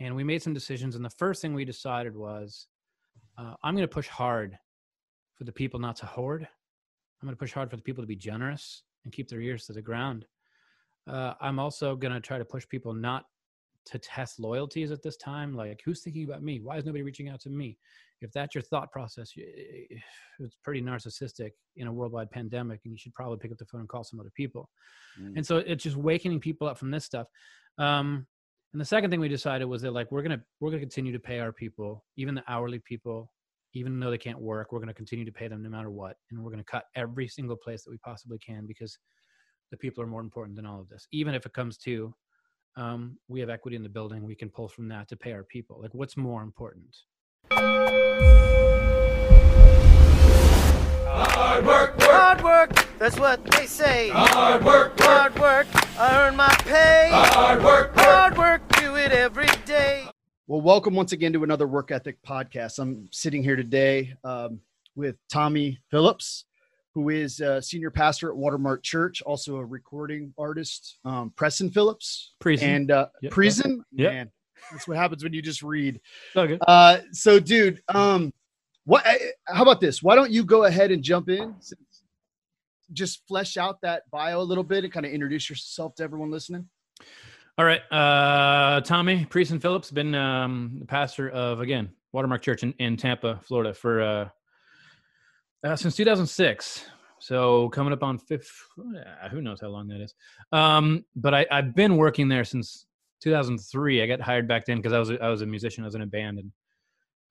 and we made some decisions. And the first thing we decided was, uh, I'm going to push hard for the people not to hoard. I'm going to push hard for the people to be generous and keep their ears to the ground. Uh, I'm also going to try to push people not to test loyalties at this time. Like, who's thinking about me? Why is nobody reaching out to me? If that's your thought process, it's pretty narcissistic in a worldwide pandemic, and you should probably pick up the phone and call some other people. Mm. And so it's just waking people up from this stuff. Um, and the second thing we decided was that like we're gonna we're gonna continue to pay our people, even the hourly people, even though they can't work, we're gonna continue to pay them no matter what, and we're gonna cut every single place that we possibly can because the people are more important than all of this. Even if it comes to um, we have equity in the building, we can pull from that to pay our people. Like, what's more important? Hard work, work. Hard work, that's what they say. Hard work, work. Hard work, I earn my pay. Hard work, work. Hard work, do it every day. Well, welcome once again to another Work Ethic podcast. I'm sitting here today um, with Tommy Phillips who is a senior pastor at Watermark Church, also a recording artist, um, Preston Phillips. Preson. And uh, yep. Preson. Yep. Man, that's what happens when you just read. Okay. Uh, so, dude, um, what? How about this? Why don't you go ahead and jump in? Just flesh out that bio a little bit and kind of introduce yourself to everyone listening. All right. Uh, Tommy Preson Phillips, been um, the pastor of, again, Watermark Church in, in Tampa, Florida for uh, uh, since 2006. So coming up on fifth, who knows how long that is. Um, but I, I've been working there since 2003. I got hired back then because I was a, I was a musician. I was in a band, and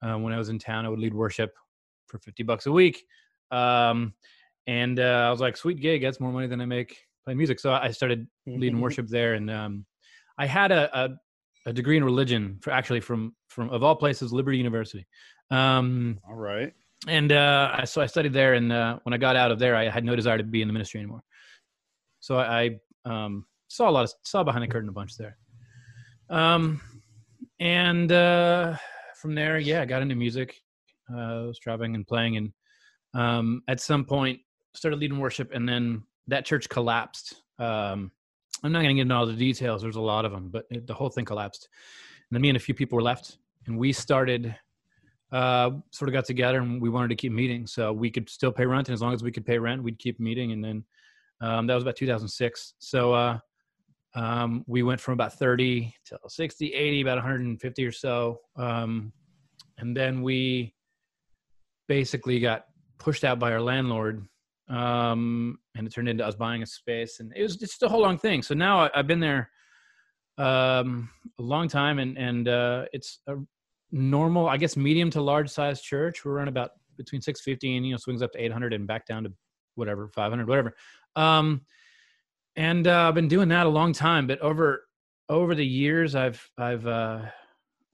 uh, when I was in town, I would lead worship for 50 bucks a week. Um, and uh, I was like, sweet gig, that's more money than I make playing music. So I started leading worship there, and um, I had a, a, a degree in religion for actually from from of all places, Liberty University. Um, all right and uh, so I studied there. And uh, when I got out of there, I had no desire to be in the ministry anymore. So I, I um, saw a lot of saw behind the curtain a bunch there. Um, and uh, from there, yeah, I got into music. Uh, I was traveling and playing, and um, at some point started leading worship, and then that church collapsed. Um, I'm not going to get into all the details. There's a lot of them, but it, the whole thing collapsed. And then me and a few people were left, and we started uh, sort of got together and we wanted to keep meeting. So we could still pay rent. And as long as we could pay rent, we'd keep meeting. And then um, that was about 2006. So uh, um, we went from about 30 to 60, 80, about 150 or so. Um, and then we basically got pushed out by our landlord. Um, and it turned into us buying a space. And it was just a whole long thing. So now I, have been there um, a long time and, and uh, it's a normal, I guess, medium to large size church. We're around about between 650 and, you know, swings up to 800 and back down to whatever, 500, whatever. Um, and uh, I've been doing that a long time, but over, over the years, I've, I've, uh,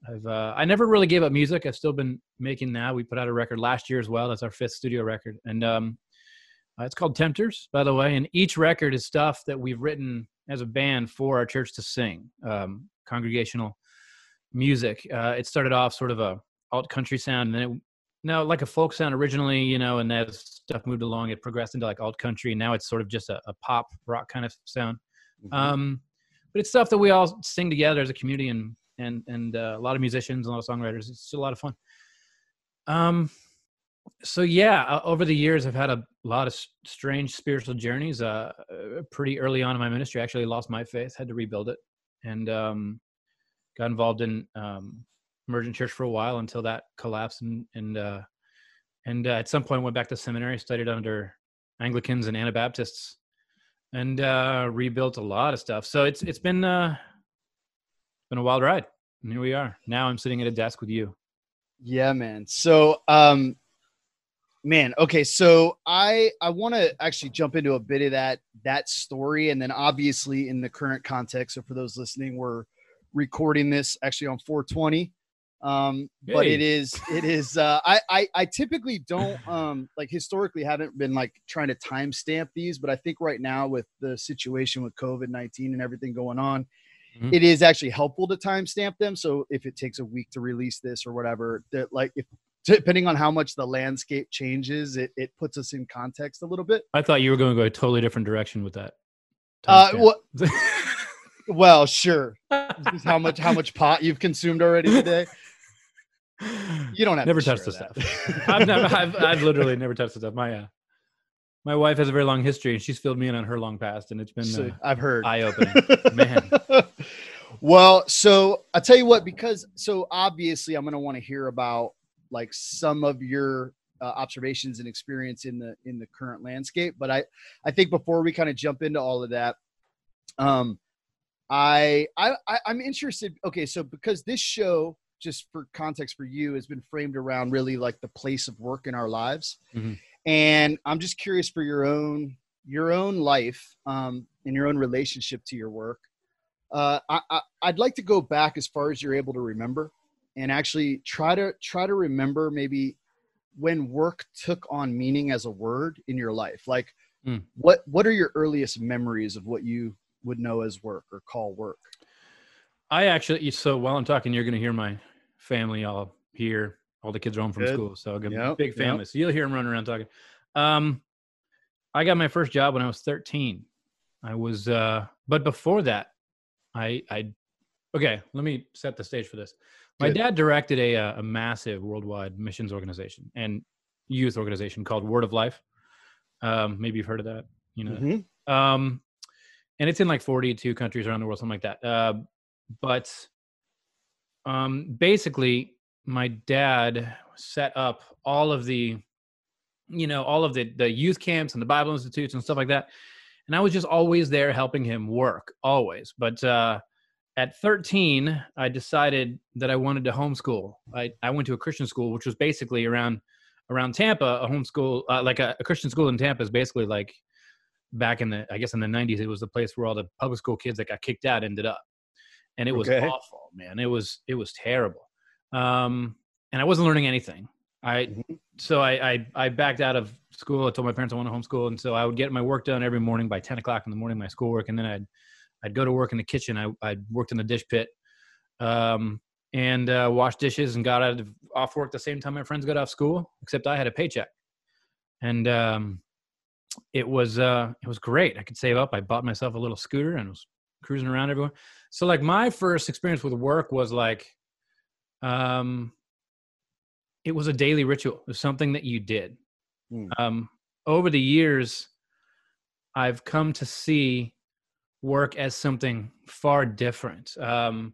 I've, uh, I never really gave up music. I've still been making that. We put out a record last year as well. That's our fifth studio record. And, um, uh, it's called Tempters, by the way. And each record is stuff that we've written as a band for our church to sing, um, congregational music. Uh, it started off sort of a alt country sound, and then it, now like a folk sound originally, you know, and as stuff moved along, it progressed into like alt country, and now it's sort of just a, a pop rock kind of sound. Mm-hmm. Um, but it's stuff that we all sing together as a community, and and and uh, a lot of musicians, and a lot of songwriters. It's a lot of fun. Um, so yeah, uh, over the years, I've had a lot of strange spiritual journeys. Uh, uh, pretty early on in my ministry, I actually lost my faith, had to rebuild it, and um, got involved in um, emergent church for a while until that collapsed and and uh, and uh, at some point went back to seminary studied under anglicans and anabaptists and uh, rebuilt a lot of stuff. So it's it's been been a wild ride and here we are. Now i'm sitting at a desk with you. Yeah man. So um man okay so i i want to actually jump into a bit of that that story and then obviously in the current context so for those listening we're recording this actually on 420 um hey. but it is it is uh I, I i typically don't um like historically haven't been like trying to timestamp these but i think right now with the situation with covid-19 and everything going on mm-hmm. it is actually helpful to timestamp them so if it takes a week to release this or whatever that like if depending on how much the landscape changes it, it puts us in context a little bit i thought you were going to go a totally different direction with that uh what Well, sure. How much how much pot you've consumed already today? You don't have never to touched the stuff. I've never, I've, I've literally never touched the stuff. My, uh, my wife has a very long history, and she's filled me in on her long past, and it's been So, uh, I've heard. eye opening. Man. well, so I tell you what, because so obviously I'm going to want to hear about like some of your uh, observations and experience in the in the current landscape. But I I think before we kind of jump into all of that, um, I I I- I'm interested. Okay, so because this show, just for context for you, has been framed around really like the place of work in our lives, Mhm. and I'm just curious for your own your own life um, and your own relationship to your work. Uh, I, I I'd like to go back as far as you're able to remember, and actually try to try to remember maybe when work took on meaning as a word in your life. Like, Hmm. what what are your earliest memories of what you would know as work or call work? I actually, so while I'm talking, you're going to hear my family all here. All the kids are home from Good. school, so I've got a Yep, big yep. family. So you'll hear them running around talking. Um, I got my first job when I was 13. I was, uh, but before that, I, I, okay, let me set the stage for this. My dad directed a, uh, a massive worldwide missions organization and youth organization called Word of Life. Um, maybe you've heard of that. You know, Mhm. um, and it's in like 42 countries around the world, something like that. Uh, but um, basically, my dad set up all of the, you know, all of the the youth camps and the Bible institutes and stuff like that. And I was just always there helping him work, always. But uh, at 13, I decided that I wanted to homeschool. I, I went to a Christian school, which was basically around around Tampa. A homeschool, uh, like a, a Christian school in Tampa, is basically like back in the I guess in the 90s. It was the place where all the public school kids that got kicked out ended up, and it was Okay. awful, man. It was it was terrible. Um, and I wasn't learning anything. I Mhm. so I, I I backed out of school. I told my parents I want to homeschool, and so I would get my work done every morning by 10 o'clock in the morning, my schoolwork, and then I'd I'd go to work in the kitchen. I I worked in the dish pit, um, and uh, washed dishes, and got out of off work the same time my friends got off school. Except I had a paycheck, and um, it was uh, it was great. I could save up. I bought myself a little scooter and was cruising around everywhere. So like my first experience with work was like, um, it was a daily ritual. It was something that you did. Hmm. Um, over the years, I've come to see work as something far different. Um,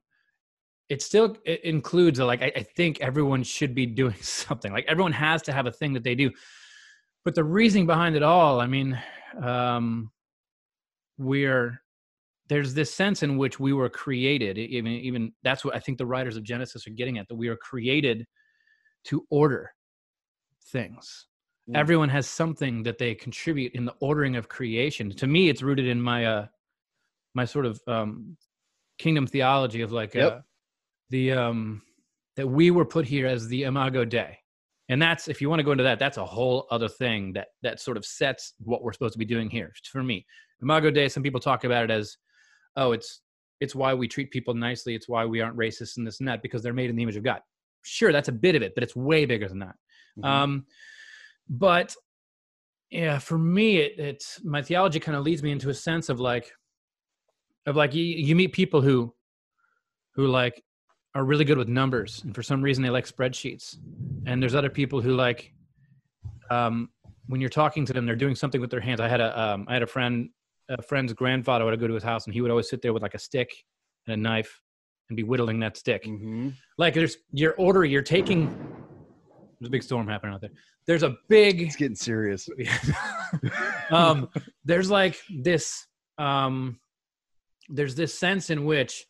it still it includes like I, I think everyone should be doing something. Like everyone has to have a thing that they do. But the reasoning behind it all, I mean, um, we're there's this sense in which we were created. Even even that's what I think the writers of Genesis are getting at. That we are created to order things. Mm. Everyone has something that they contribute in the ordering of creation. To me, it's rooted in my uh my sort of um kingdom theology of like Yep. uh the um that we were put here as the imago dei. And that's if you want to go into that that's a whole other thing that that sort of sets what we're supposed to be doing here. For me imago dei some people talk about it as oh it's it's why we treat people nicely. It's why we aren't racist and this and that because they're made in the image of god. Sure that's a bit of it but it's way bigger than that. Mhm. um but yeah for me it, it's my theology kind of leads me into a sense of like of like you, you meet people who who like are really good with numbers and for some reason they like spreadsheets. And there's other people who like um when you're talking to them they're doing something with their hands. I had a um i had a friend a friend's grandfather would go to his house and he would always sit there with like a stick and a knife and be whittling that stick. Mhm. like there's your order you're taking there's a big storm happening out there. There's a big It's getting serious. um, there's like this um, there's this sense in which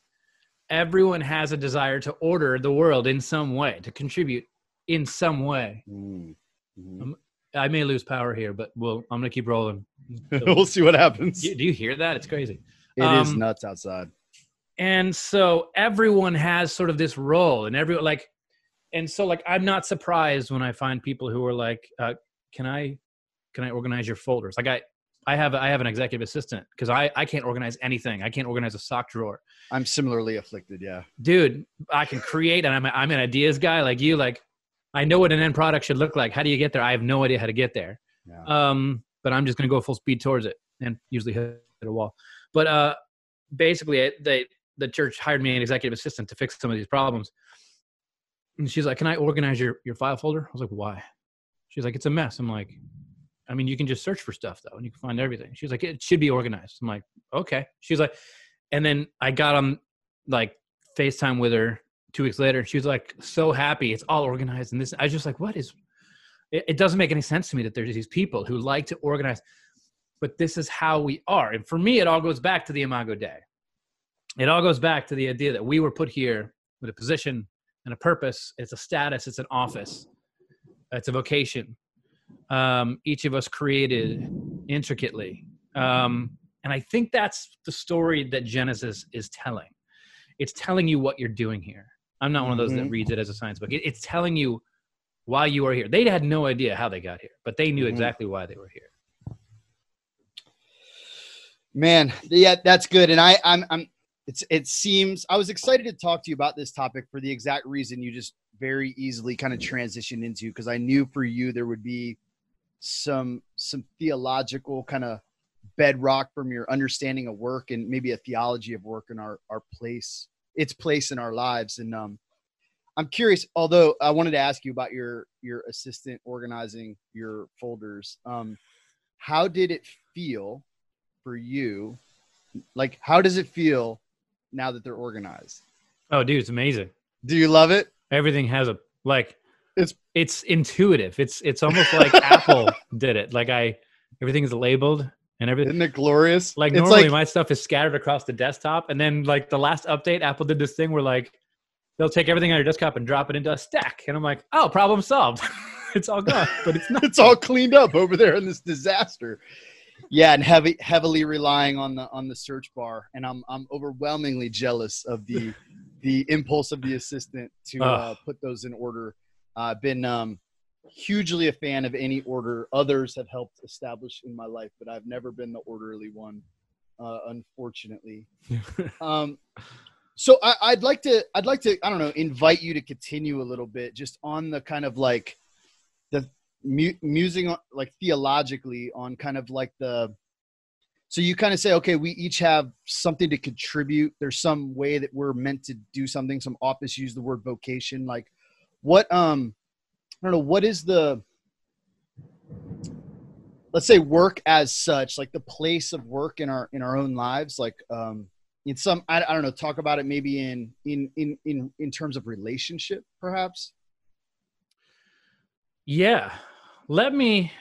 everyone has a desire to order the world in some way to contribute in some way Mm. Mhm. Um, i may lose power here but we'll i'm gonna keep rolling we'll see what happens. do, you hear that it's crazy It is um, nuts outside. and so everyone has sort of this role and everyone like and so like i'm not surprised when i find people who are like uh, can i can i organize your folders like i i have i have an executive assistant because i i can't organize anything i can't organize a sock drawer I'm similarly afflicted. Yeah. dude i can create and i'm, a, I'm an ideas guy like you like i know what an end product should look like how do you get there i have no idea how to get there Yeah. um, but I'm just going to go full speed towards it and usually hit a wall. But uh, basically, they the church hired me an executive assistant to fix some of these problems. And she's like, "Can I organize your your file folder?" I was like, "Why?" She's like, "It's a mess." I'm like, "I mean, you can just search for stuff though, and you can find everything." She's like, "It should be organized." I'm like, "Okay." She's like, and then I got on like FaceTime with her two weeks later, she was like, so happy, it's all organized. And this, I was just like, "What is?" It, it doesn't make any sense to me that there's these people who like to organize, but this is how we are. And for me, it all goes back to the Imago Dei. It all goes back to the idea that we were put here with a position and a purpose. It's a status. It's an office. It's a vocation. Um, each of us created intricately, um, and I think that's the story that Genesis is telling. It's telling you what you're doing here. I'm not one of those that Mhm. reads it as a science book. It, it's telling you why you are here. They had no idea how they got here, but they knew Mhm. exactly why they were here. Man, yeah, that's good. And I, I'm, I'm. It's. It seems I was excited to talk to you about this topic for the exact reason you just very easily kind of transitioned into because I knew for you there would be some some theological kind of bedrock from your understanding of work and maybe a theology of work in our our place its place in our lives. And um i'm curious although i wanted to ask you about your your assistant organizing your folders um how did it feel for you? Like how does it feel now that they're organized? Oh, dude, it's amazing. do you love it Everything has a like. It's- it's intuitive. It's it's almost like Apple did it. Like I, everything is labeled and everything. isn't it glorious Like it's normally, like my stuff is scattered across the desktop, and then like the last update, Apple did this thing where like they'll take everything on your desktop and drop it into a stack, and I'm like, oh, problem solved. it's all gone, but it's not. it's all cleaned up over there in this disaster. Yeah, and heavy heavily relying on the on the search bar, and I'm I'm overwhelmingly jealous of the the impulse of the assistant to uh, put those in order. I've been um, hugely a fan of any order others have helped establish in my life, but I've never been the orderly one, uh, unfortunately. um, so I, I'd like to I'd like to I don't know invite you to continue a little bit just on the kind of like the mu- musing on, like theologically on kind of like the so you kind of say okay we each have something to contribute. There's some way that we're meant to do something. Some office use the word vocation. Like what um i don't know what is the let's say work as such like the place of work in our in our own lives like um in some I, I don't know talk about it maybe in in in in in terms of relationship perhaps? Yeah. Let me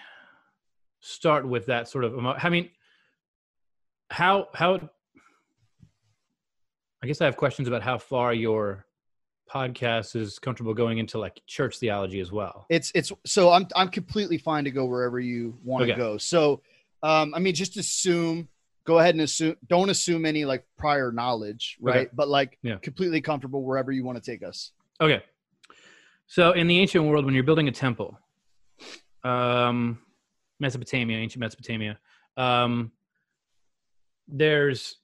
start with that sort of I mean how how I guess I have questions about how far your podcast is comfortable going into like church theology as well. it's it's so i'm i'm completely fine to go wherever you want to Okay. go so um i mean just assume go ahead and assume don't assume any like prior knowledge right Okay. but like Yeah. completely comfortable wherever you want to take us Okay. So in the ancient world, when you're building a temple, um, Mesopotamia, ancient Mesopotamia, um, there's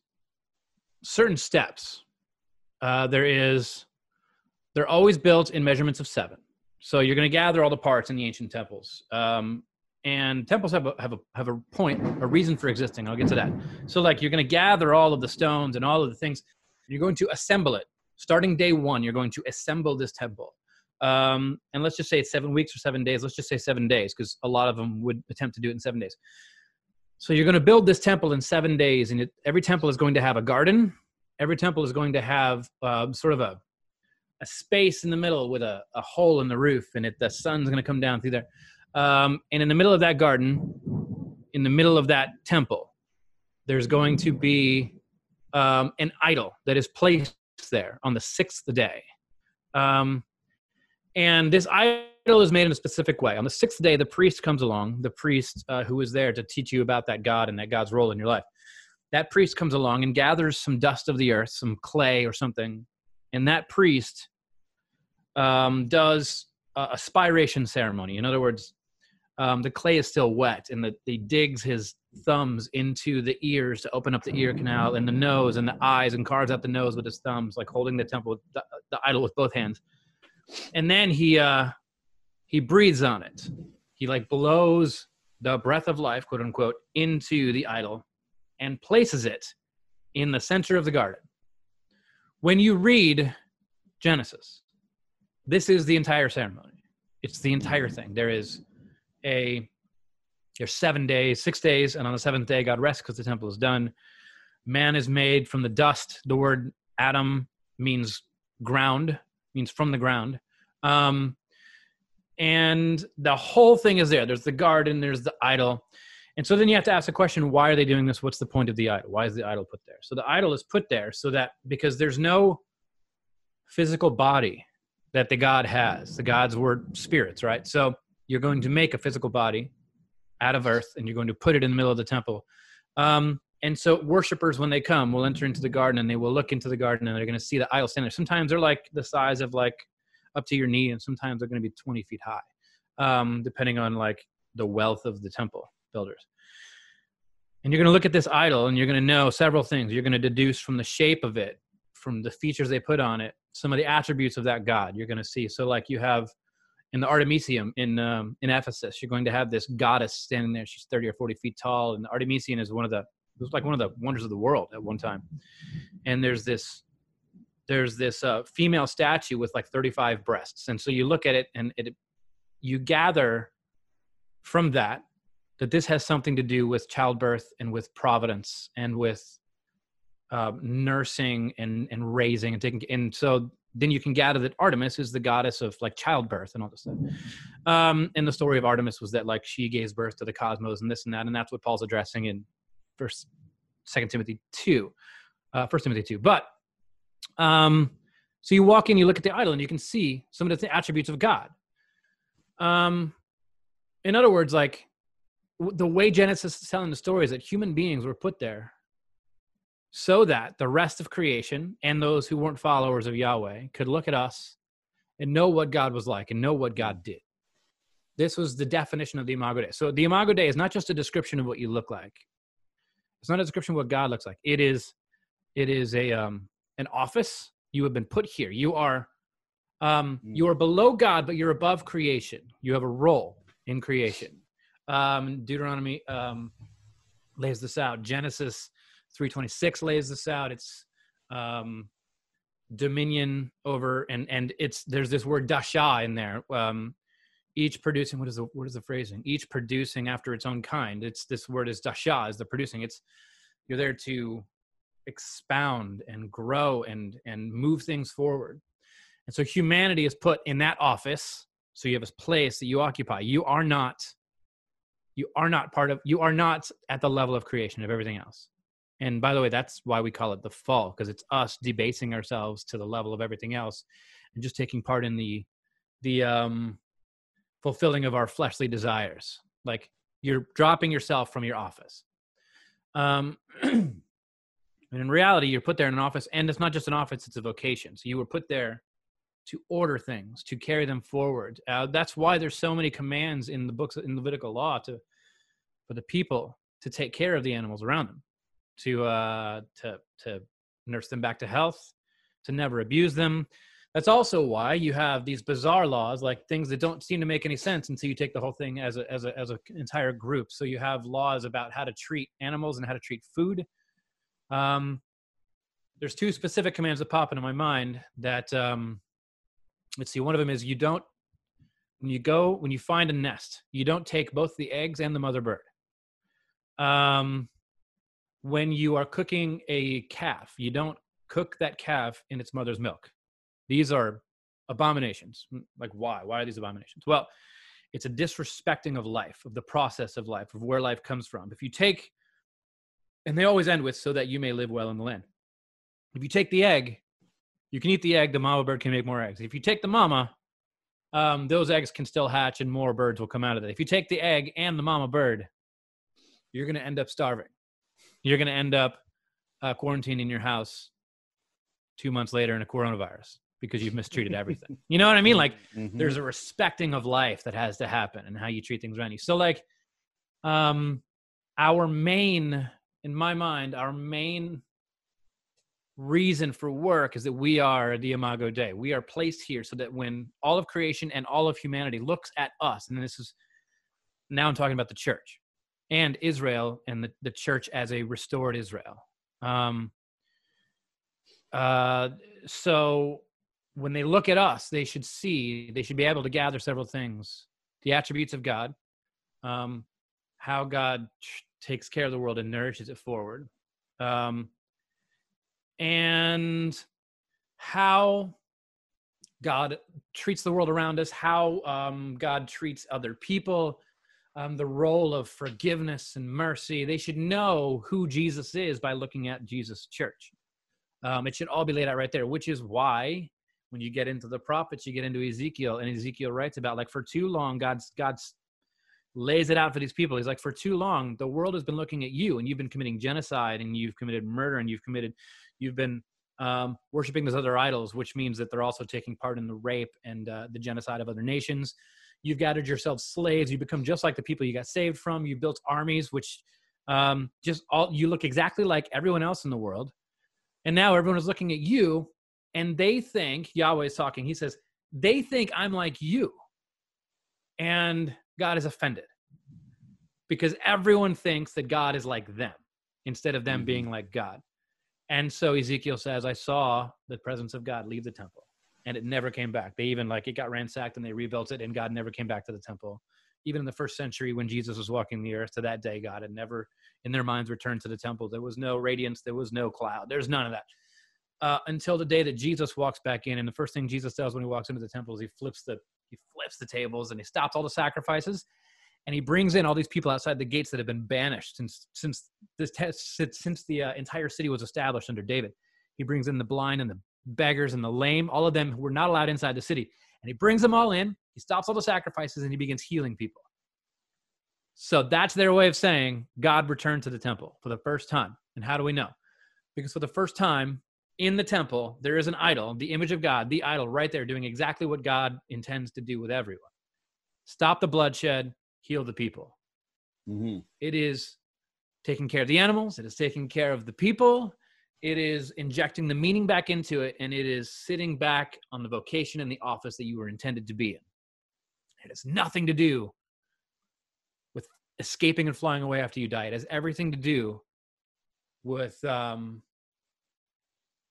certain steps. Uh, there is, they're always built in measurements of seven. So you're going to gather all the parts in the ancient temples. Um, and temples have a, have a have a point, a reason for existing. I'll get to that. So like you're going to gather all of the stones and all of the things. You're going to assemble it starting day one, you're going to assemble this temple. Um, and let's just say it's seven weeks or seven days. Let's just say seven days, because a lot of them would attempt to do it in seven days. So you're going to build this temple in seven days, and it, every temple is going to have a garden. Every temple is going to have uh, sort of a a space in the middle with a, a hole in the roof, and it, the sun's going to come down through there. Um, and in the middle of that garden, in the middle of that temple, there's going to be um, an idol that is placed there on the sixth day. Um, and this idol is made in a specific way. On the sixth day, the priest comes along, the priest uh, who is there to teach you about that God and that God's role in your life. That priest comes along and gathers some dust of the earth, some clay or something, and that priest um, does a, a spiration ceremony. In other words, um, the clay is still wet, and the, he digs his thumbs into the ears to open up the ear canal and the nose and the eyes and carves out the nose with his thumbs, like holding the temple, the, the idol with both hands. And then he uh, he breathes on it. He like blows the breath of life, quote unquote, into the idol and places it in the center of the garden. When you read Genesis, this is the entire ceremony. It's the entire thing. There is a there's seven days, six days, and on the seventh day God rests because the temple is done. Man is made from the dust. The word Adam means ground, means from the ground. Um, and the whole thing is there. There's the garden, there's the idol. And so then you have to ask the question why are they doing this? What's the point of the idol? Why is the idol put there? So the idol is put there so that because there's no physical body that the God has, the God's word spirits, right? So you're going to make a physical body out of earth and you're going to put it in the middle of the temple. Um, and so worshipers, when they come, will enter into the garden and they will look into the garden and they're going to see the idol standing there. Sometimes they're like the size of like up to your knee, and sometimes they're going to be 20 feet high, um, depending on like the wealth of the temple builders. And you're going to look at this idol and you're going to know several things. You're going to deduce from the shape of it, from the features they put on it, some of the attributes of that god. You're going to see. So, like you have in the Artemisium in um, in Ephesus, you're going to have this goddess standing there. She's 30 or 40 feet tall, and the Artemisium is one of the it was like one of the wonders of the world at one time. And there's this there's this uh, female statue with like 35 breasts, and so you look at it and it you gather from that that this has something to do with childbirth and with providence and with uh, nursing and and raising and taking and so then you can gather that Artemis is the goddess of like childbirth and all this stuff. Um, and the story of Artemis was that like she gave birth to the cosmos and this and that, and that's what Paul's addressing in First, Second Timothy two, uh, First Timothy two. But um, so you walk in, you look at the idol, and you can see some of the attributes of God. Um, in other words, like the way Genesis is telling the story is that human beings were put there so that the rest of creation and those who weren't followers of Yahweh could look at us and know what God was like and know what God did. This was the definition of the Imago Dei. So the Imago Dei is not just a description of what you look like. It's not a description of what God looks like. It is, it is a um, an office. You have been put here. You are, um, you are below God, but you're above creation. You have a role in creation. Um, Deuteronomy um, lays this out. Genesis 326 lays this out. It's um, dominion over and and it's there's this word dasha in there. Um, each producing what is the what is the phrasing? Each producing after its own kind. It's this word is dasha is the producing. It's you're there to expound and grow and and move things forward. And so humanity is put in that office. So you have a place that you occupy. You are not you are not part of you are not at the level of creation of everything else and by the way, that's why we call it the fall, because it's us debasing ourselves to the level of everything else and just taking part in the the um fulfilling of our fleshly desires. Like you're dropping yourself from your office. Um and in reality, you're put there in an office, and it's not just an office, it's a vocation. So you were put there to order things, to carry them forward. Uh, that's why there's so many commands in the books in Levitical law to for the people to take care of the animals around them to uh, to to nurse them back to health, to never abuse them. That's also why you have these bizarre laws, like things that don't seem to make any sense until you take the whole thing as a as a as an entire group. So you have laws about how to treat animals and how to treat food. Um, there's two specific commands that pop into my mind. That um, let's see, one of them is you don't when you go when you find a nest, you don't take both the eggs and the mother bird. Um, when you are cooking a calf, you don't cook that calf in its mother's milk. These are abominations. Like, why? Why are these abominations? Well, it's a disrespecting of life, of the process of life, of where life comes from. If you take, and they always end with, so that you may live well in the land. If you take the egg, you can eat the egg, the mama bird can make more eggs. If you take the mama, um, those eggs can still hatch and more birds will come out of it. If you take the egg and the mama bird, you're going to end up starving you're going to end up uh, quarantining your house two months later in a coronavirus because you've mistreated everything. you know what I mean? Like mm-hmm. there's a respecting of life that has to happen and how you treat things around you. So like um our main in my mind our main reason for work is that we are the imago dei. We are placed here so that when all of creation and all of humanity looks at us and this is now I'm talking about the church and Israel and the, the church as a restored Israel. Um, uh, so when they look at us, they should see, they should be able to gather several things the attributes of God, um, how God takes care of the world and nourishes it forward, um, and how God treats the world around us, how um, God treats other people, um, the role of forgiveness and mercy. They should know who Jesus is by looking at Jesus' church. Um, it should all be laid out right there, which is why when you get into the prophets, you get into Ezekiel, and Ezekiel writes about like for too long, God's God's lays it out for these people. He's like, for too long, the world has been looking at you, and you've been committing genocide, and you've committed murder, and you've committed, you've been um, worshiping those other idols, which means that they're also taking part in the rape and uh, the genocide of other nations. You've gathered yourselves slaves. You become just like the people you got saved from. You built armies, which um, just all you look exactly like everyone else in the world. And now everyone is looking at you and they think Yahweh is talking. He says, they think I'm like you. And God is offended because everyone thinks that God is like them instead of them mm-hmm. being like God. And so Ezekiel says, I saw the presence of God leave the temple and it never came back. They even like it got ransacked and they rebuilt it and God never came back to the temple. Even in the first century when Jesus was walking the earth to that day, God had never in their minds returned to the temple. There was no radiance, there was no cloud, there's none of that uh, until the day that Jesus walks back in. And the first thing Jesus does when he walks into the temple is he flips the he flips the tables and he stops all the sacrifices, and he brings in all these people outside the gates that have been banished since since this since, the uh, entire city was established under David. He brings in the blind and the beggars and the lame. All of them who were not allowed inside the city, and he brings them all in. He stops all the sacrifices and he begins healing people. So that's their way of saying God returned to the temple for the first time. And how do we know? Because for the first time, in the temple, there is an idol, the image of God, the idol right there doing exactly what God intends to do with everyone stop the bloodshed, heal the people. Mm-hmm. It is taking care of the animals, it is taking care of the people, it is injecting the meaning back into it, and it is sitting back on the vocation and the office that you were intended to be in. It has nothing to do with escaping and flying away after you die. It has everything to do with um,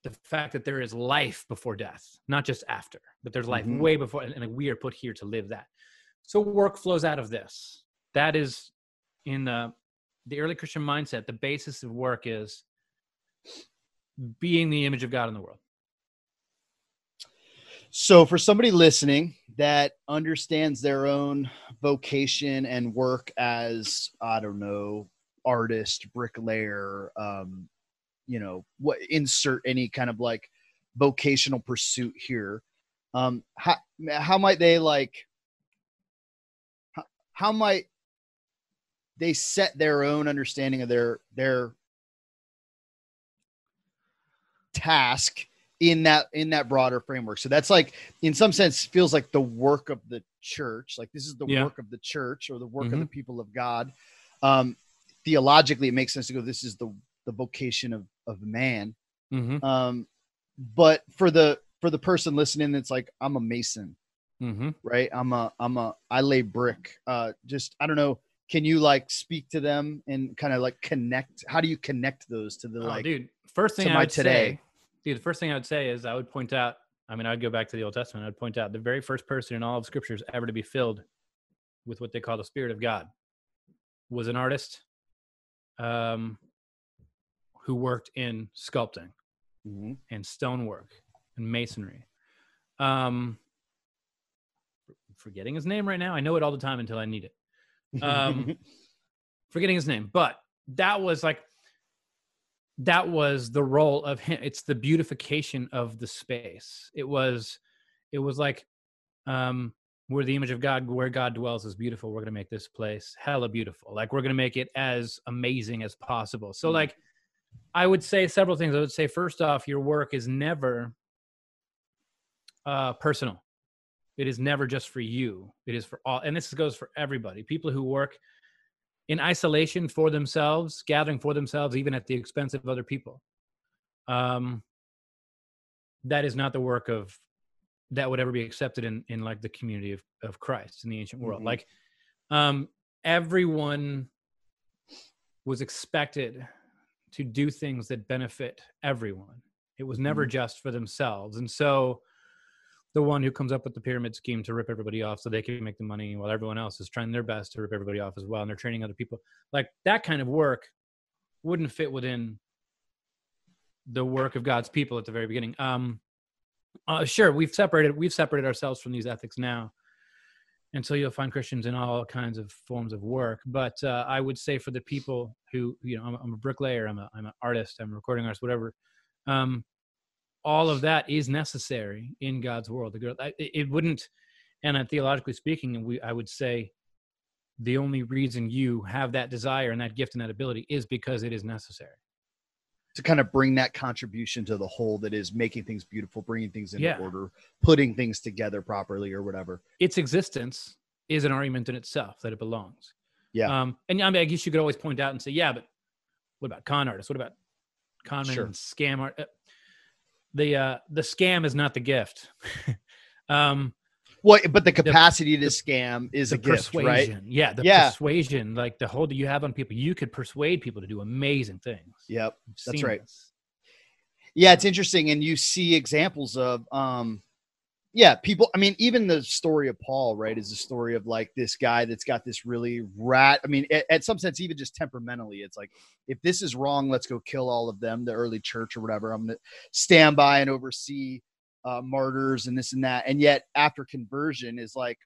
the fact that there is life before death, not just after, but there's life mm-hmm. way before, and we are put here to live that. So work flows out of this. That is in the the early Christian mindset. The basis of work is being the image of God in the world. So, for somebody listening that understands their own vocation and work as, I don't know, artist, bricklayer, um, you know what insert any kind of like vocational pursuit here um how, how might they like how, how might they set their own understanding of their their task in that in that broader framework so that's like in some sense feels like the work of the church like this is the yeah. work of the church or the work mm-hmm. of the people of god um theologically it makes sense to go this is the the vocation of of man. Mm-hmm. Um, but for the for the person listening, it's like I'm a mason, mm-hmm. right? I'm a I'm a I lay brick. Uh, just I don't know. Can you like speak to them and kind of like connect? How do you connect those to the oh, like? Dude, first thing I would today. say, dude, the first thing I would say is I would point out. I mean, I'd go back to the Old Testament. I'd point out the very first person in all of Scriptures ever to be filled with what they call the Spirit of God was an artist, um, who worked in sculpting mm-hmm. and stonework and masonry. Um, forgetting his name right now. I know it all the time until I need it. Um, forgetting his name, but that was like that was the role of him. It's the beautification of the space. It was, it was like, um, where the image of God, where God dwells, is beautiful. We're gonna make this place hella beautiful. Like we're gonna make it as amazing as possible. So mm-hmm. like I would say several things. I would say first off, your work is never uh, personal. It is never just for you. It is for all, and this goes for everybody. People who work in isolation for themselves, gathering for themselves, even at the expense of other people. Um, that is not the work of that would ever be accepted in in like the community of of Christ in the ancient world. Mm-hmm. Like, um, everyone was expected to do things that benefit everyone It was never Mhm. just for themselves. And so the one who comes up with the pyramid scheme to rip everybody off so they can make the money while everyone else is trying their best to rip everybody off as well and they're training other people like that kind of work wouldn't fit within the work of god's people at the very beginning um uh, sure we've separated we've separated ourselves from these ethics now and so you'll find christians in all kinds of forms of work but uh, i would say for the people who you know i'm, I'm a bricklayer i'm a i'm an artist i'm a recording artist whatever um all of that is necessary in God's world. It wouldn't, and uh, theologically speaking, we I would say the only reason you have that desire and that gift and that ability is because it is necessary. To kind of bring that contribution to the whole that is making things beautiful, bringing things into Yeah. order, putting things together properly or whatever. Its existence is an argument in itself that it belongs. Yeah. Um, and I mean, I guess you could always point out and say, yeah, but what about con artists? What about con men Sure. and scam art? uh, The uh, the scam is not the gift. um, Well, but the capacity to the- scam is the a gift, right? Yeah, the Yeah. persuasion, like the hold that you have on people, you could persuade people to do amazing things. Yep. That's right. this. Yeah, it's interesting, and you see examples of, um, yeah, people. I mean, even the story of Paul, right, is a story of like this guy that's got this really rat. I mean, at, at some sense, even just temperamentally, it's like if this is wrong, let's go kill all of them, the early church or whatever. I'm gonna stand by and oversee uh, martyrs and this and that, and yet after conversion is like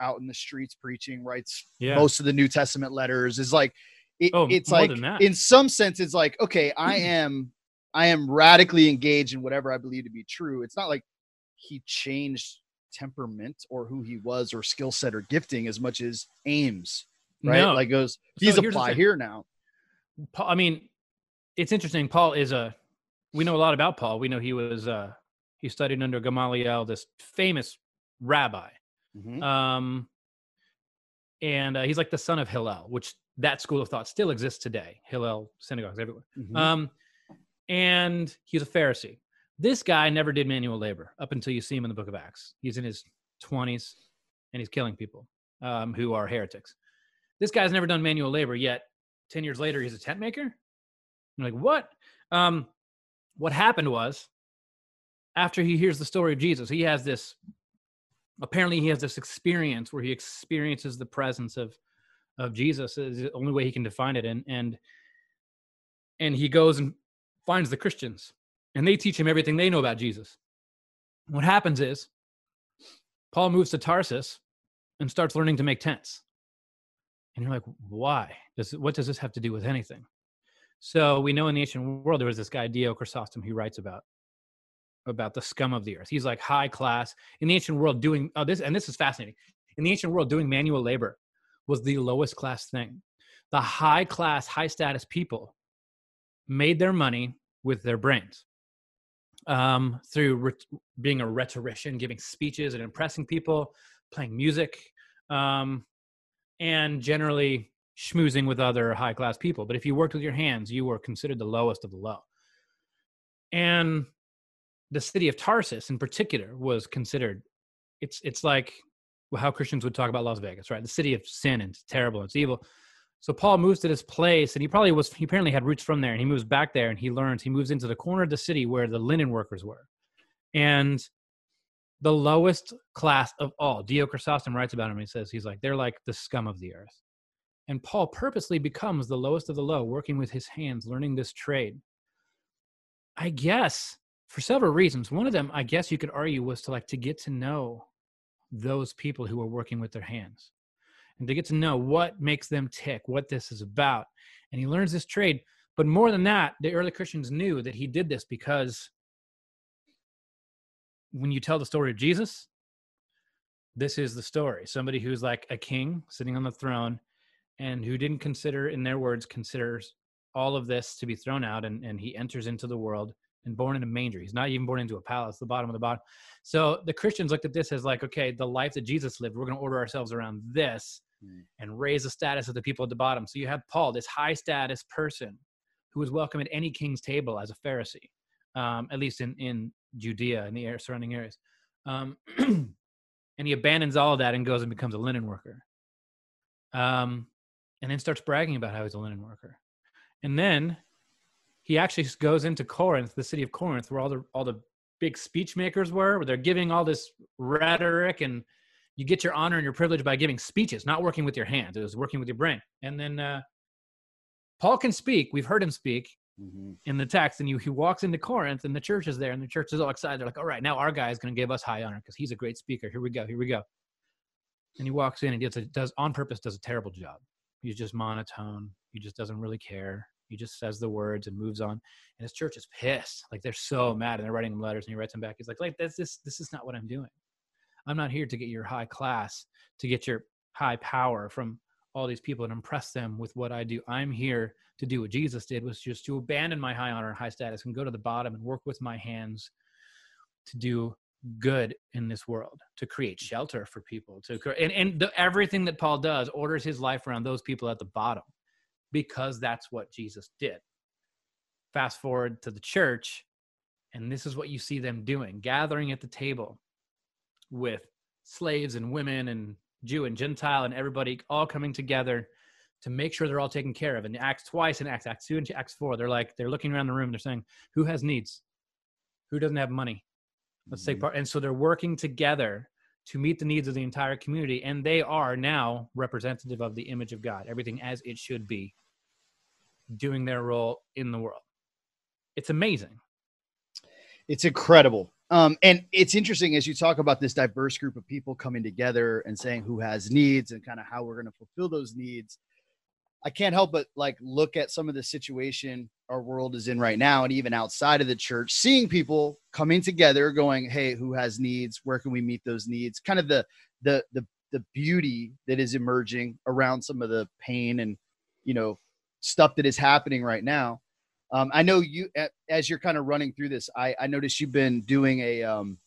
out in the streets preaching, writes Yeah. most of the New Testament letters, is like. It, Oh, it's like in some sense it's like okay i am I am radically engaged in whatever I believe to be true. It's not like he changed temperament or who he was or skill set or gifting as much as aims, right? No. Like goes, So these here's apply here now. I mean, it's interesting. Paul is a. We know a lot about Paul. We know he was. uh He studied under Gamaliel, this famous rabbi. Mhm. Um, and uh, he's like the son of Hillel, which that school of thought still exists today. Hillel synagogues everywhere. Mhm. Um, and he's a Pharisee. This guy never did manual labor up until you see him in the book of Acts. He's in his 20s and he's killing people um, who are heretics. This guy's never done manual labor yet. 10 years later, he's a tent maker. I'm like, what? Um, what happened was after he hears the story of Jesus, he has this apparently he has this experience where he experiences the presence of of Jesus is the only way he can define it and and and he goes and finds the Christians and they teach him everything they know about Jesus. What happens is Paul moves to Tarsus and starts learning to make tents. And you're like, why? Does what does this have to do with anything? So we know in the ancient world there was this guy Dio Chrysostom who writes about about the scum of the earth. He's like high class in the ancient world doing oh this and this is fascinating. In the ancient world, doing manual labor was the lowest class thing. The high class, high status people made their money with their brains um, through being a rhetorician, giving speeches and impressing people, playing music, um, and generally schmoozing with other high class people. But if you worked with your hands, you were considered the lowest of the low. And the city of Tarsus, in particular, was considered. It's it's like how Christians would talk about Las Vegas, right? The city of sin and it's terrible and it's evil. So Paul moves to this place, and he probably was. He apparently had roots from there, and he moves back there, and he learns. He moves into the corner of the city where the linen workers were, and the lowest class of all. Dio Chrysostom writes about him. He says he's like they're like the scum of the earth, and Paul purposely becomes the lowest of the low, working with his hands, learning this trade. I guess for several reasons. One of them, I guess you could argue, was to like to get to know those people who are working with their hands and to get to know what makes them tick, what this is about. And he learns this trade. But more than that, the early Christians knew that he did this because when you tell the story of Jesus, this is the story. Somebody who's like a king sitting on the throne and who didn't consider, in their words, considers all of this to be thrown out and, and he enters into the world and born in a manger. He's not even born into a palace, the bottom of the bottom. So the Christians looked at this as like, okay, the life that Jesus lived, we're going to order ourselves around this Mm. and raise the status of the people at the bottom. So you have Paul, this high status person who was welcome at any king's table as a Pharisee, um, at least in, in Judea and the air, surrounding areas. Um, and he abandons all of that and goes and becomes a linen worker. Um, and then starts bragging about how he's a linen worker. And then he actually goes into Corinth, the city of Corinth, where all the all the big speech makers were, where they're giving all this rhetoric and you get your honor and your privilege by giving speeches, not working with your hands. It was working with your brain. And then uh, Paul can speak. We've heard him speak Mm-hmm. in the text, and you he walks into Corinth, and the church is there, and the church is all excited. They're like, "All right, now our guy is going to give us high honor because he's a great speaker. Here we go. Here we go." And he walks in and does, a, does on purpose does a terrible job. He's just monotone. He just doesn't really care. He just says the words and moves on. And his church is pissed. Like they're so mad, and they're writing him letters, and he writes them back. He's like, "Like this, this, this is not what I'm doing. I'm not here to get your high class, to get your high power from all these people and impress them with what I do. I'm here to do what Jesus did, was just to abandon my high honor and high status and go to the bottom and work with my hands to do good in this world, to create shelter for people, to and and the, everything that Paul does orders his life around those people at the bottom, because that's what Jesus did. Fast forward to the church, and this is what you see them doing: gathering at the table with slaves and women and Jew and Gentile and everybody all coming together to make sure they're all taken care of. And Acts twice in Acts, Acts two and Acts four, they're like they're looking around the room. They're saying, "Who has needs? Who doesn't have money? Let's take Mhm. part." And so they're working together to meet the needs of the entire community, and they are now representative of the image of God, everything as it should be, doing their role in the world. It's amazing. It's incredible. Um, and it's interesting as you talk about this diverse group of people coming together and saying who has needs and kind of how we're going to fulfill those needs. I can't help but like look at some of the situation our world is in right now, and even outside of the church, seeing people coming together, going, "Hey, who has needs? Where can we meet those needs?" Kind of the the the the beauty that is emerging around some of the pain and you know stuff that is happening right now. Um, I know you, as you're kind of running through this, I, I noticed you've been doing a, um,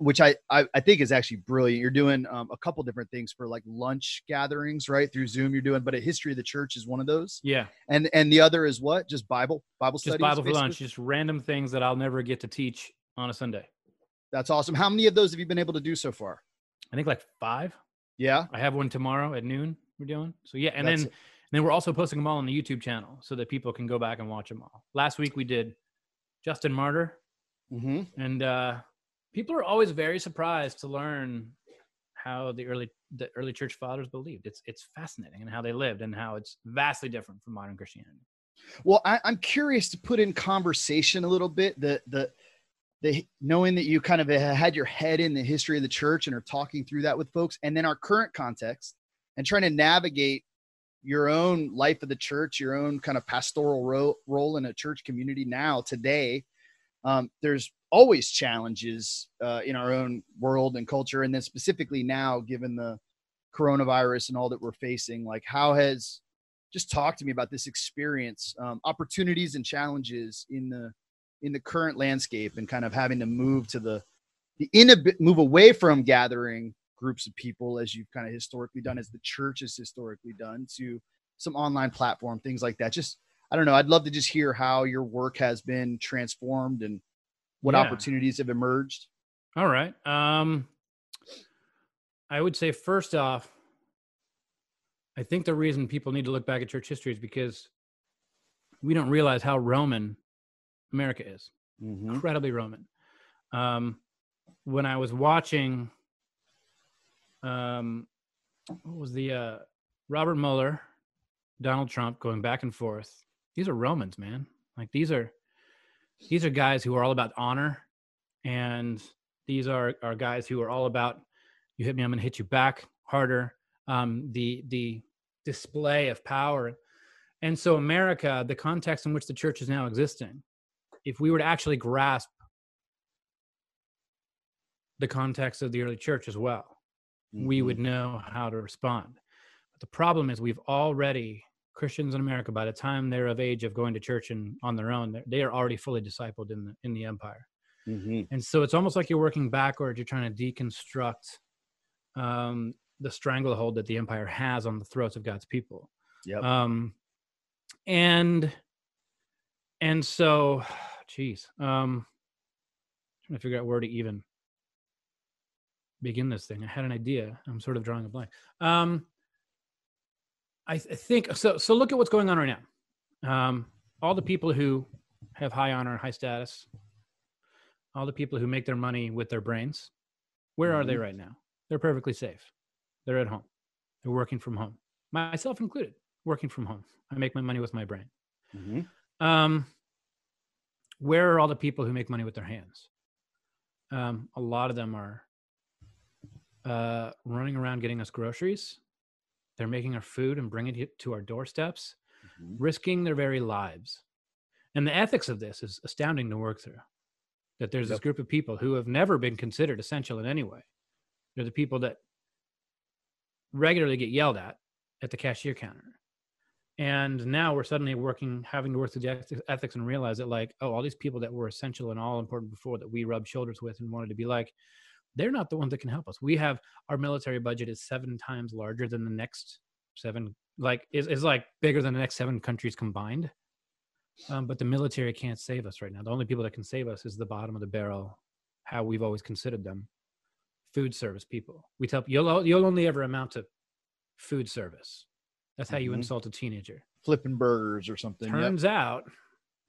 which I, I, I think is actually brilliant. You're doing um, a couple different things for like lunch gatherings, right? Through Zoom, you're doing, but a history of the church is one of those. Yeah, And, and the other is what? Just Bible, Bible just studies. Bible for basically? lunch, just random things that I'll never get to teach on a Sunday. That's awesome. How many of those have you been able to do so far? I think like five. Yeah. I have one tomorrow at noon. We're doing so yeah, and That's- then then we're also posting them all on the YouTube channel so that people can go back and watch them all. Last week we did Justin Martyr, Mm-hmm. and uh, people are always very surprised to learn how the early the early church fathers believed. It's it's fascinating and how they lived and how it's vastly different from modern Christianity. Well, I, I'm curious to put in conversation a little bit the the the knowing that you kind of had your head in the history of the church and are talking through that with folks, and then our current context and trying to navigate your own life of the church, your own kind of pastoral ro- role in a church community now today. Um, there's always challenges uh, in our own world and culture, and then specifically now, given the coronavirus and all that we're facing, like how has just talk to me about this experience um, opportunities and challenges in the in the current landscape and kind of having to move to the the inab- move away from gathering groups of people as you've kind of historically done as the church has historically done to some online platform things like that just i don't know i'd love to just hear how your work has been transformed and what Yeah. opportunities have emerged All right. Um, I would say first off, I think the reason people need to look back at church history is because we don't realize how Roman America is. Incredibly Roman. Um, when I was watching, um, what was the uh, Robert Mueller, Donald Trump going back and forth? These are Romans, man. Like these are these are guys who are all about honor and these are, are guys who are all about you hit me i'm going to hit you back harder um, the the display of power and so america the context in which the church is now existing if we were to actually grasp the context of the early church as well we Mhm. would know how to respond but the problem is we've already christians in america by the time they're of age of going to church and on their own they're- already fully discipled in the in the empire Mhm. and so it's almost like you're working backwards. You're trying to deconstruct um, the stranglehold that the empire has on the throats of God's people. Yep. Um, and and so, geez, um, trying to figure out where to even begin this thing. I had an idea. I'm sort of drawing a blank. Um, I, th- I think so. So look at what's going on right now. Um, all the people who have high honor, and high status, all the people who make their money with their brains, where are they Mhm. right now? They're perfectly safe. They're at home. They're working from home, myself included, working from home. I make my money with my brain. Mhm. Um, where are all the people who make money with their hands? Um, a lot of them are uh, running around getting us groceries. They're making our food and bringing it to our doorsteps, Mhm. risking their very lives. And the ethics of this is astounding to work through. That there's this group of people who have never been considered essential in any way. They're the people that regularly get yelled at at the cashier counter and now we're suddenly working having to work through the ethics and realize that like oh all these people that were essential and all important before that we rubbed shoulders with and wanted to be like they're not the ones that can help us we have our military budget is seven times larger than the next seven like is, is like bigger than the next seven countries combined um, but the military can't save us right now the only people that can save us is the bottom of the barrel how we've always considered them food service people we tell you'll, you'll only ever amount to food service that's how you Mhm. insult a teenager Flipping burgers or something. Yep. Turns out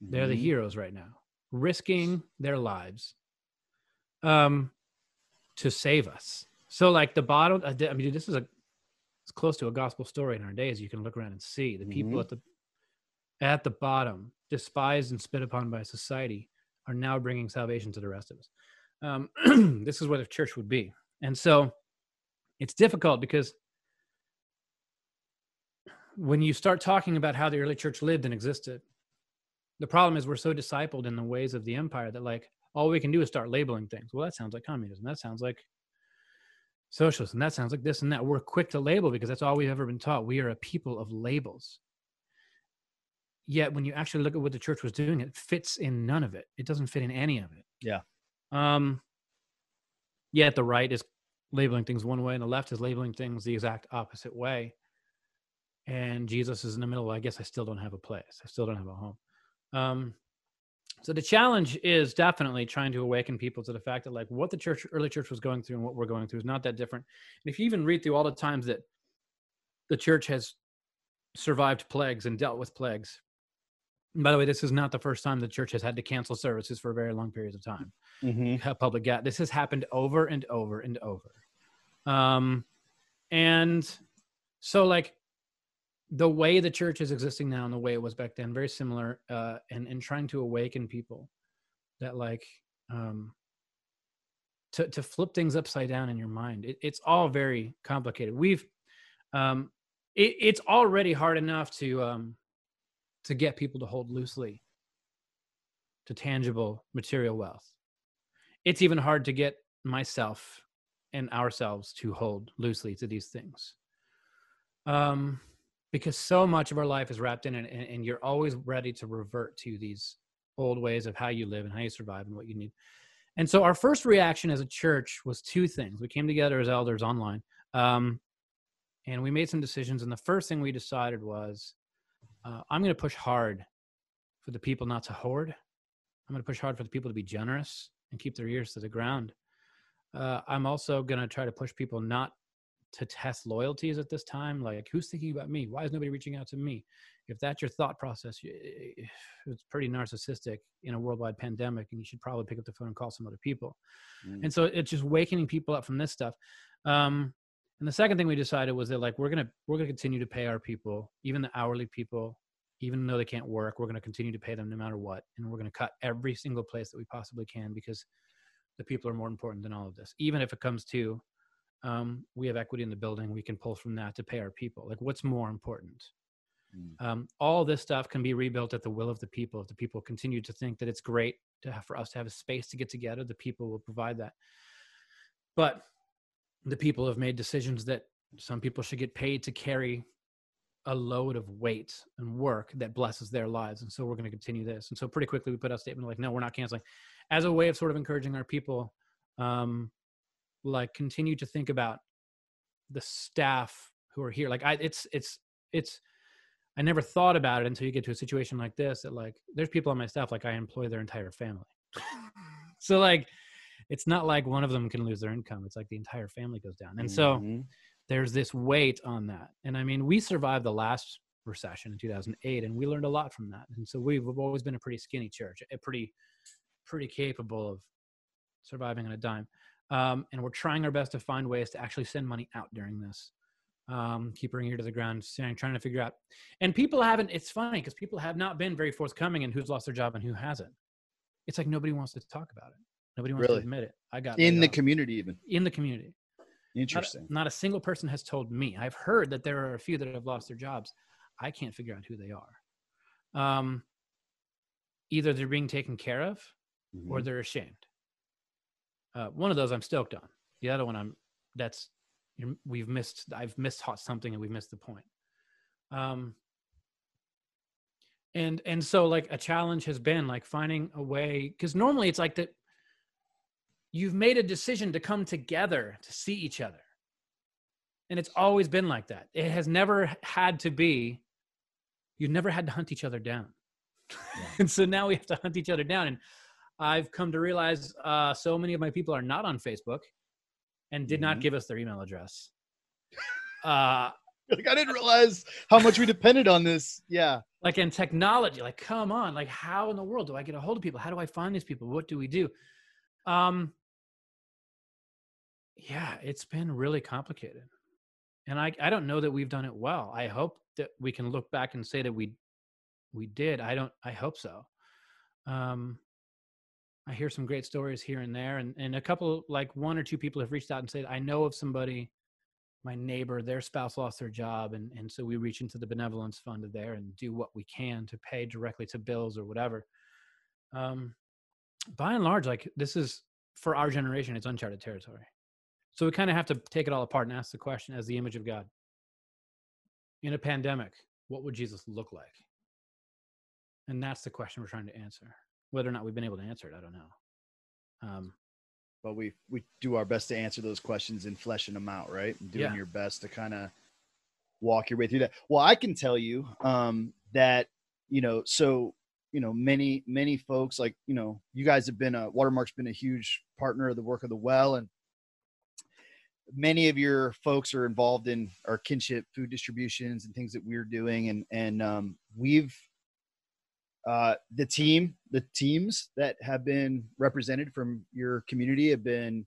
they're the Mhm. heroes right now, risking their lives um, to save us. So, like the bottom, I di- I mean, this is a it's close to a gospel story in our days. You can look around and see the people Mhm. at the at the bottom, despised and spit upon by society, are now bringing salvation to the rest of us. Um, this is where the church would be, and so it's difficult because when you start talking about how the early church lived and existed, the problem is we're so discipled in the ways of the empire that like all we can do is start labeling things. Well, that sounds like communism. That sounds like socialism. That sounds like this and that. We're quick to label because that's all we've ever been taught. We are a people of labels. Yet when you actually look at what the church was doing, it fits in none of it. It doesn't fit in any of it. Yeah. Um yet the right is labeling things one way and the left is labeling things the exact opposite way and Jesus is in the middle. I guess I still don't have a place. I still don't have a home. Um, so the challenge is definitely trying to awaken people to the fact that like what the church, early church was going through and what we're going through is not that different. And if you even read through all the times that the church has survived plagues and dealt with plagues. And by the way, this is not the first time the church has had to cancel services for very long periods of time Mhm. public gas. This has happened over and over and over. Um, and so like the way the church is existing now and the way it was back then, very similar. Uh, and and trying to awaken people that like um, to to flip things upside down in your mind. It, it's all very complicated. We've um, it, it's already hard enough to um, to get people to hold loosely to tangible material wealth. It's even hard to get myself and ourselves to hold loosely to these things. Um, because so much of our life is wrapped in it, and, and you're always ready to revert to these old ways of how you live and how you survive and what you need. And so, our first reaction as a church was two things. We came together as elders online, um, and we made some decisions. And the first thing we decided was, uh, I'm going to push hard for the people not to hoard. I'm going to push hard for the people to be generous and keep their ears to the ground. Uh, I'm also going to try to push people not to test loyalties at this time. Like, who's thinking about me? Why is nobody reaching out to me? If that's your thought process, it's pretty narcissistic in a worldwide pandemic, and you should probably pick up the phone and call some other people. Mm. And so it's just wakening people up from this stuff. Um, and the second thing we decided was that like we're gonna we're gonna continue to pay our people, even the hourly people, even though they can't work, we're gonna continue to pay them no matter what, and we're gonna cut every single place that we possibly can because the people are more important than all of this. Even if it comes to um, we have equity in the building, we can pull from that to pay our people. Like, what's more important? Mm. Um, all this stuff can be rebuilt at the will of the people. If the people continue to think that it's great to have, for us to have a space to get together, the people will provide that. But the people have made decisions that some people should get paid to carry a load of weight and work that blesses their lives. And so we're going to continue this. And so pretty quickly we put out a statement like, no, we're not canceling as a way of sort of encouraging our people, um, like continue to think about the staff who are here. Like I, it's, it's, it's, I never thought about it until you get to a situation like this that like, there's people on my staff, like I employ their entire family. so like, it's not like one of them can lose their income. It's like the entire family goes down. And so, Mhm. there's this weight on that. And I mean, we survived the last recession in 2008, and we learned a lot from that. And so we've always been a pretty skinny church, a pretty pretty capable of surviving on a dime. Um, and we're trying our best to find ways to actually send money out during this. Um, keep our ear to the ground, saying, trying to figure out. And people haven't. It's funny because people have not been very forthcoming in who's lost their job and who hasn't. It's like nobody wants to talk about it. Nobody wants Really? to admit it. I got in the off. community, even in the community. Interesting. not a single person has told me. I've heard that there are a few that have lost their jobs. I can't figure out who they are. Um, either they're being taken care of or Mhm. they're ashamed. Uh, one of those I'm stoked on. The other one I'm that's you're, we've missed. I've missed hot something and we've missed the point. Um, and and so like a challenge has been like finding a way because normally it's like that. You've made a decision to come together to see each other, and it's always been like that. It has never had to be. You've never had to hunt each other down, and so now we have to hunt each other down. And I've come to realize uh, so many of my people are not on Facebook and did not Mhm. give us their email address. Uh, like I didn't realize how much we depended on this. Yeah. like in technology, like come on, like how in the world do I get a hold of people? How do I find these people? What do we do? Um, yeah, it's been really complicated, and I I don't know that we've done it well. I hope that we can look back and say that we we did. I don't. I hope so. Um, I hear some great stories here and there, and and a couple like one or two people have reached out and said, I know of somebody, my neighbor, their spouse lost their job, and and so we reach into the benevolence fund there and do what we can to pay directly to bills or whatever. Um, by and large, like this is for our generation, it's uncharted territory. So we kind of have to take it all apart and ask the question as the image of God. In a pandemic, what would Jesus look like? And that's the question we're trying to answer. Whether or not we've been able to answer it, I don't know. Um, But we we do our best to answer those questions and fleshing them out, right? And doing Yeah. your best to kind of walk your way through that. Well, I can tell you um, that you know, so you know, many many folks like you know, you guys have been a Watermark's been a huge partner of the work of the well, and many of your folks are involved in our kinship food distributions and things that we're doing, and and um, we've uh, the team, the teams that have been represented from your community have been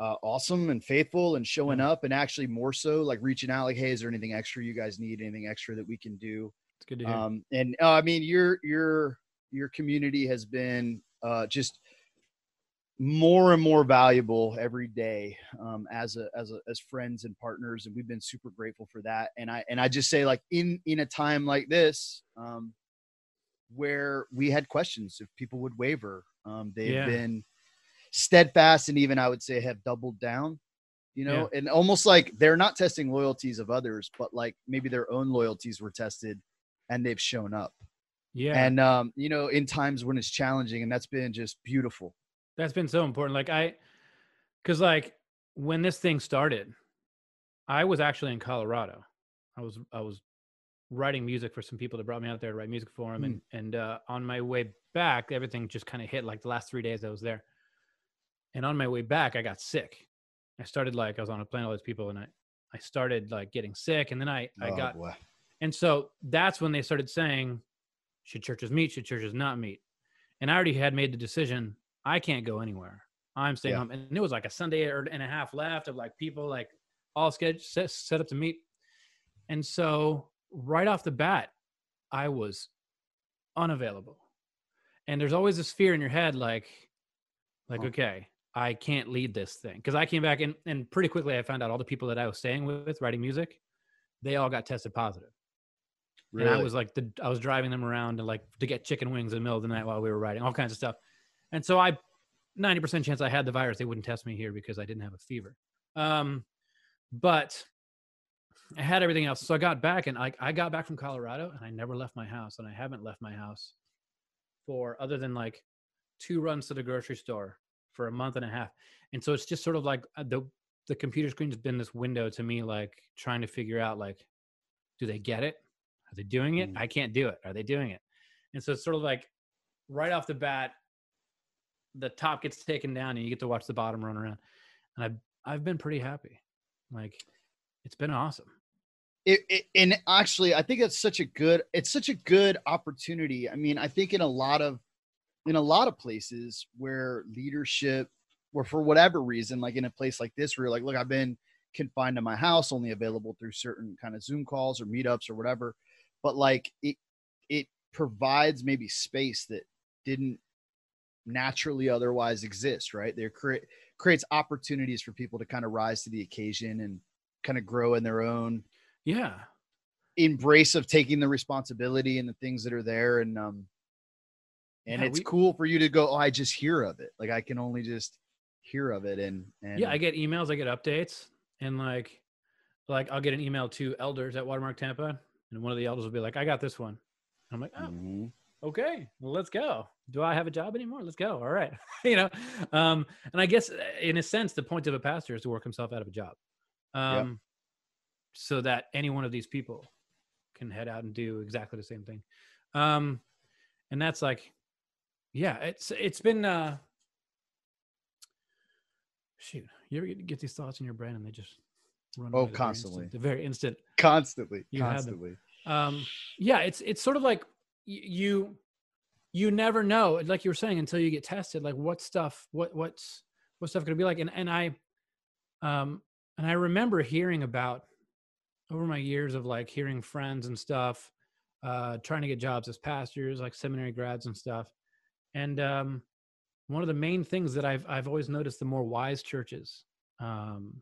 uh, awesome and faithful and showing up and actually more so like reaching out like, Hey, is there anything extra you guys need? Anything extra that we can do? it's good to hear. Um, and uh, I mean, your, your, your community has been uh, just more and more valuable every day um, as a, as a, as friends and partners. And we've been super grateful for that. And I, and I just say like in, in a time like this, um, where we had questions if people would waver. Um, they've Yeah. been steadfast and even I would say have doubled down, you know, and almost like they're not testing loyalties of others, but like maybe their own loyalties were tested and they've shown up. yeah. And, um, you know, in times when it's challenging and that's been just beautiful. That's been so important. Like I, because like when this thing started, I was actually in Colorado. I was I was writing music for some people that brought me out there to write music for them, and and uh, on my way back, everything just kind of hit. Like the last three days I was there, and on my way back, I got sick. I started like I was on a plane with all these people, and I I started like getting sick, and then I I Oh, got boy. and so that's when they started saying, should churches meet? Should churches not meet? And I already had made the decision. I can't go anywhere. I'm staying Yeah. home. And it was like a Sunday or- and a half left of like people like all scheduled set, set up to meet. And so right off the bat, I was unavailable. And there's always this fear in your head, like, like, Huh. okay, I can't lead this thing. Cause I came back and, and pretty quickly I found out all the people that I was staying with writing music, they all got tested positive. And I was like, the, I was driving them around to like to get chicken wings in the middle of the night while we were writing, all kinds of stuff. And so I, ninety percent chance I had the virus. They wouldn't test me here because I didn't have a fever. Um, but I had everything else. So I got back and I, I got back from Colorado and I never left my house and I haven't left my house for other than like two runs to the grocery store for a month and a half. And so it's just sort of like uh, the the computer screen's been this window to me, like trying to figure out like, do they get it? Are they doing it? Mm. I can't do it. Are they doing it? And so it's sort of like right off the bat, the top gets taken down and you get to watch the bottom run around. And I've I've been pretty happy. Like it's been awesome. It, it, and actually i think it's such a good it's such a good opportunity. I mean i think in a lot of in a lot of places where leadership or for whatever reason like in a place like this where you're like look i've been confined to my house only available through certain kind of zoom calls or meetups or whatever but like it it provides maybe space that didn't naturally otherwise exist right? There create creates opportunities for people to kind of rise to the occasion and kind of grow in their own Yeah. embrace of taking the responsibility and the things that are there and um and Yeah, it's we- cool for you to go oh i just hear of it like i can only just hear of it and and Yeah, I get emails, I get updates, and like, like I'll get an email to elders at Watermark Tampa, and one of the elders will be like, "I got this one." And I'm like, "Oh, Mhm. okay, well, let's go. Do I have a job anymore? Let's go. All right, you know." Um, and I guess uh, in a sense, the point of a pastor is to work himself out of a job, um, so that any one of these people can head out and do exactly the same thing. Um, and that's like, yeah, it's it's been. uh Shoot, you ever get, get these thoughts in your brain and they just run Oh, away the very instant- constantly. the very instant constantly You constantly um yeah it's it's sort of like you you never know like you were saying until you get tested like what stuff what what's what stuff gonna be like and and i um and i remember hearing about over my years of like hearing friends and stuff uh trying to get jobs as pastors like seminary grads and stuff. And um one of the main things that i've i've always noticed the more wise churches um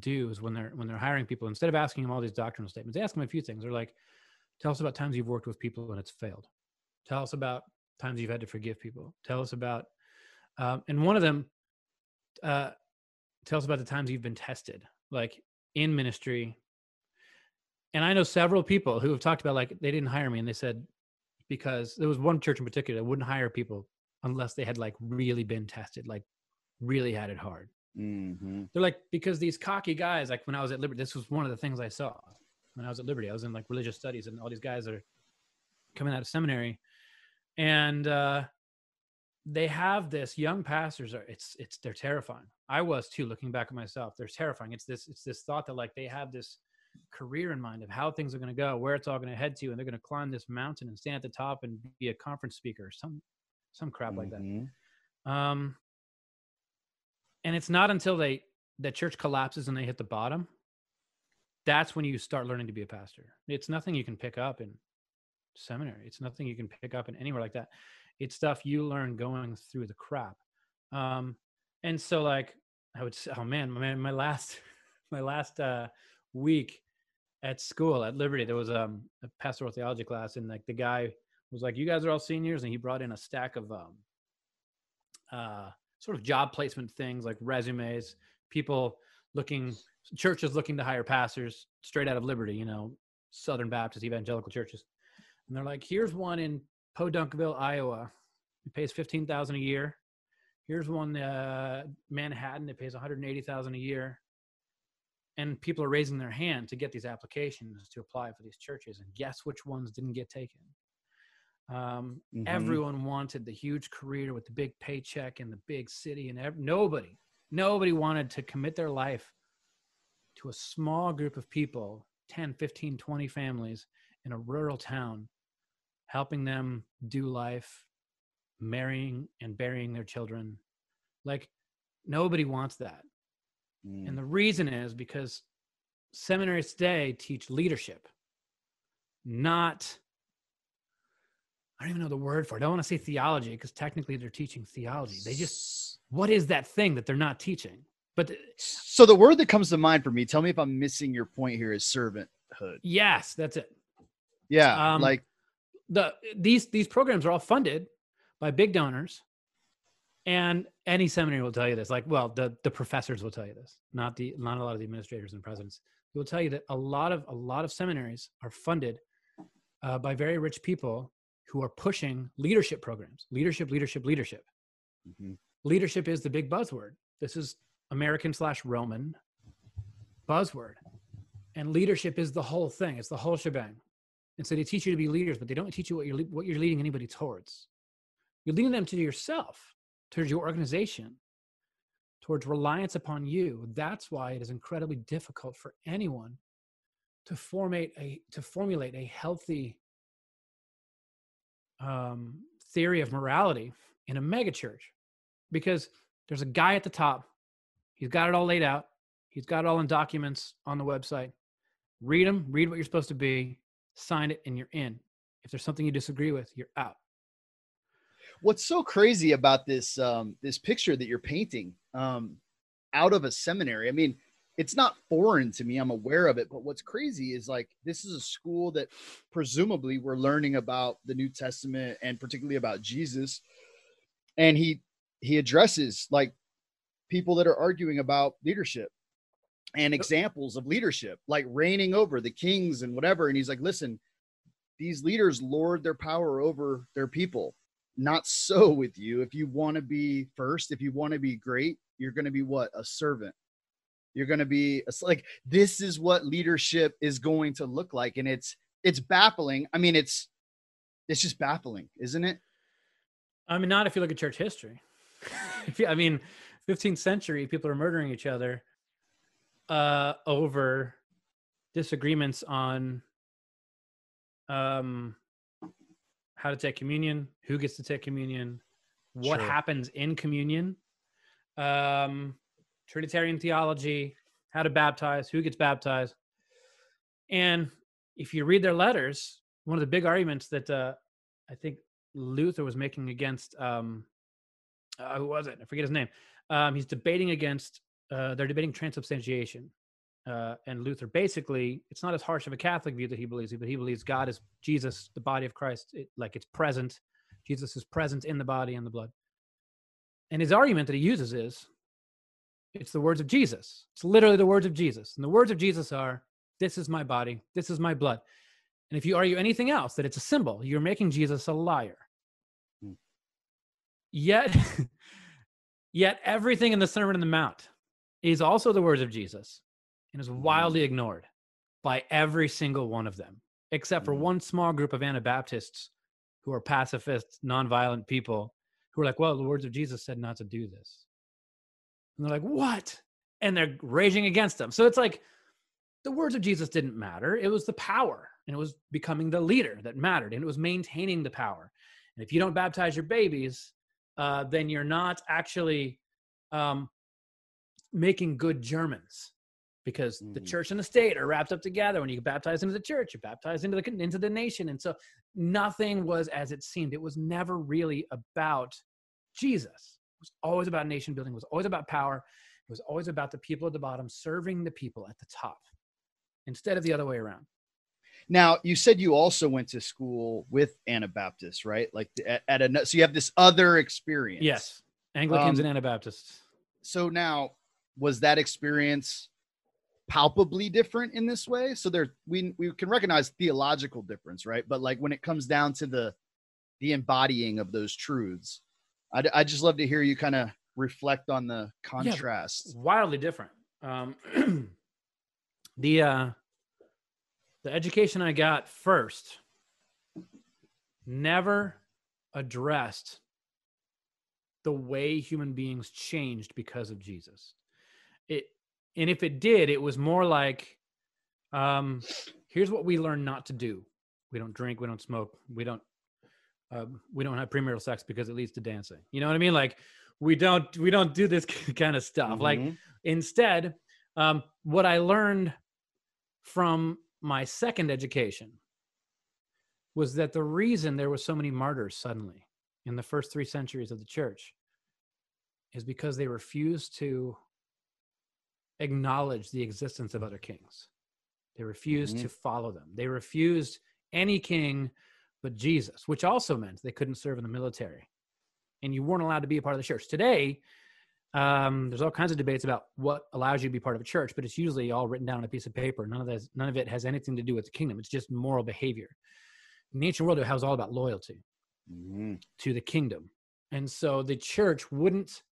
do is when they're when they're hiring people instead of asking them all these doctrinal statements they ask them a few things. They're like tell us about times you've worked with people and it's failed. Tell us about times you've had to forgive people. Tell us about um, and one of them uh, tell us about the times you've been tested. Like in ministry. And i know several people who have talked about like they didn't hire me and they said because there was one church in particular that wouldn't hire people unless they had like really been tested like really had it hard. Mhm. they're like because these cocky guys like when i was at liberty this was one of the things i saw when i was at liberty. I was in like religious studies and all these guys are coming out of seminary. And uh they have this young pastors are it's it's they're terrifying i was too looking back at myself they're terrifying it's this it's this thought that like they have this career in mind of how things are going to go where it's all going to head to and they're going to climb this mountain and stand at the top and be a conference speaker some some crap like that Mhm. um, and it's not until they the church collapses and they hit the bottom, that's when you start learning to be a pastor. It's nothing you can pick up in seminary. It's nothing you can pick up in anywhere like that. It's stuff you learn going through the crap. Um, and so like I would say, oh man, my my last my last uh, week at school at Liberty, there was um, a pastoral theology class, and like the guy was like, "You guys are all seniors," and he brought in a stack of um, uh, sort of job placement things like resumes, people looking, churches looking to hire pastors straight out of Liberty, you know, Southern Baptist evangelical churches. And they're like, here's one in Podunkville, Iowa. It pays 15000 a year. Here's one uh, Manhattan. It pays 180000 a year. And people are raising their hand to get these applications to apply for these churches. And guess which ones didn't get taken? Um, Mhm. Everyone wanted the huge career with the big paycheck and the big city, and ev- nobody, nobody wanted to commit their life to a small group of people 10, 15, 20 families in a rural town, helping them do life, marrying and burying their children. Like, nobody wants that. Mm. And the reason is because seminaries today teach leadership, not, I don't even know the word for it. I don't want to say theology because technically they're teaching theology. They just, what is that thing that they're not teaching? But so the word that comes to mind for me tell me if i'm missing your point here is servanthood yes, that's it. yeah Um, like the these these programs are all funded by big donors. And any seminary will tell you this like well the the professors will tell you this not the not a lot of the administrators and presidents. They will tell you that a lot of a lot of seminaries are funded uh, by very rich people who are pushing leadership programs. Leadership leadership leadership. Mhm. leadership is the big buzzword. This is american slash roman buzzword. And leadership is the whole thing. It's the whole shebang. And so they teach you to be leaders, but they don't teach you what you're what you're leading anybody towards. You're leading them to yourself, towards your organization, towards reliance upon you. That's why it is incredibly difficult for anyone to formate a to formulate a healthy um, theory of morality in a megachurch. Because there's a guy at the top. He's got it all laid out. He's got it all in documents on the website. Read them read what you're supposed to be sign it and you're in. If there's something you disagree with you're out what's so crazy about this um, this picture that you're painting um, out of a seminary i mean it's not foreign to me. I'm aware of it. But what's crazy is like this is a school that presumably we're learning about the New Testament and particularly about Jesus. And he he addresses like people that are arguing about leadership and examples of leadership, like reigning over the kings and whatever. And he's like, listen, these leaders lord their power over their people. Not so with you. If you want to be first, if you want to be great, you're going to be what? A servant you're going to be like this is what leadership is going to look like and it's it's baffling i mean it's it's just baffling isn't it i mean not if you look at church history you, i mean 15th century people are murdering each other uh over disagreements on um how to take communion who gets to take communion what sure. happens in communion um Trinitarian theology, how to baptize, who gets baptized. And if you read their letters, one of the big arguments that uh, I think Luther was making against, um, uh, who was it? I forget his name. Um, he's debating against, uh, they're debating transubstantiation. Uh, and Luther basically, it's not as harsh of a Catholic view that he believes, but he believes God is Jesus, the body of Christ, it, like it's present. Jesus is present in the body and the blood. And his argument that he uses is it's the words of Jesus. It's literally the words of Jesus. And the words of Jesus are, This is my body, this is my blood. And if you argue anything else, that it's a symbol, you're making Jesus a liar. Hmm. Yet, yet everything in the Sermon on the Mount is also the words of Jesus and is hmm. wildly ignored by every single one of them, except for hmm. one small group of Anabaptists who are pacifist, nonviolent people who are like, well, the words of Jesus said not to do this. And they're like, what? And they're raging against them. So it's like the words of Jesus didn't matter. It was the power and it was becoming the leader that mattered and it was maintaining the power. And if you don't baptize your babies, uh, then you're not actually um, making good Germans because mm. the church and the state are wrapped up together. When you get baptized into the church, you're baptized into the into the nation, and so nothing was as it seemed. It was never really about Jesus It was always about nation building, It was always about power. It was always about the people at the bottom serving the people at the top instead of the other way around. Now, you said you also went to school with Anabaptists, right? Like at, at a so you have this other experience. Yes, Anglicans um, and Anabaptists. So now, was that experience palpably different in this way? So there, we we can recognize theological difference, right? But like when it comes down to the the embodying of those truths, I'd, I'd just love to hear you kind of reflect on the contrast. Yeah, wildly different. Um, the uh, the education I got first never addressed the way human beings changed because of Jesus. It and if it did, it was more like, um, here's what we learn not to do. We don't drink, we don't smoke, we don't um, we don't have premarital sex because it leads to dancing. You know what I mean? Like we don't we don't do this kind of stuff. Mm-hmm. Like instead, um, what I learned from my second education was that the reason there were so many martyrs suddenly in the first three centuries of the church is because they refused to acknowledge the existence of other kings. They refused mm-hmm. to follow them. They refused any king but Jesus, which also meant they couldn't serve in the military. And you weren't allowed to be a part of the church. Today, um, there's all kinds of debates about what allows you to be part of a church, but it's usually all written down on a piece of paper. None of that, none of it has anything to do with the kingdom. It's just moral behavior. In the ancient world, it was all about loyalty mm-hmm. to the kingdom, and so the church wouldn't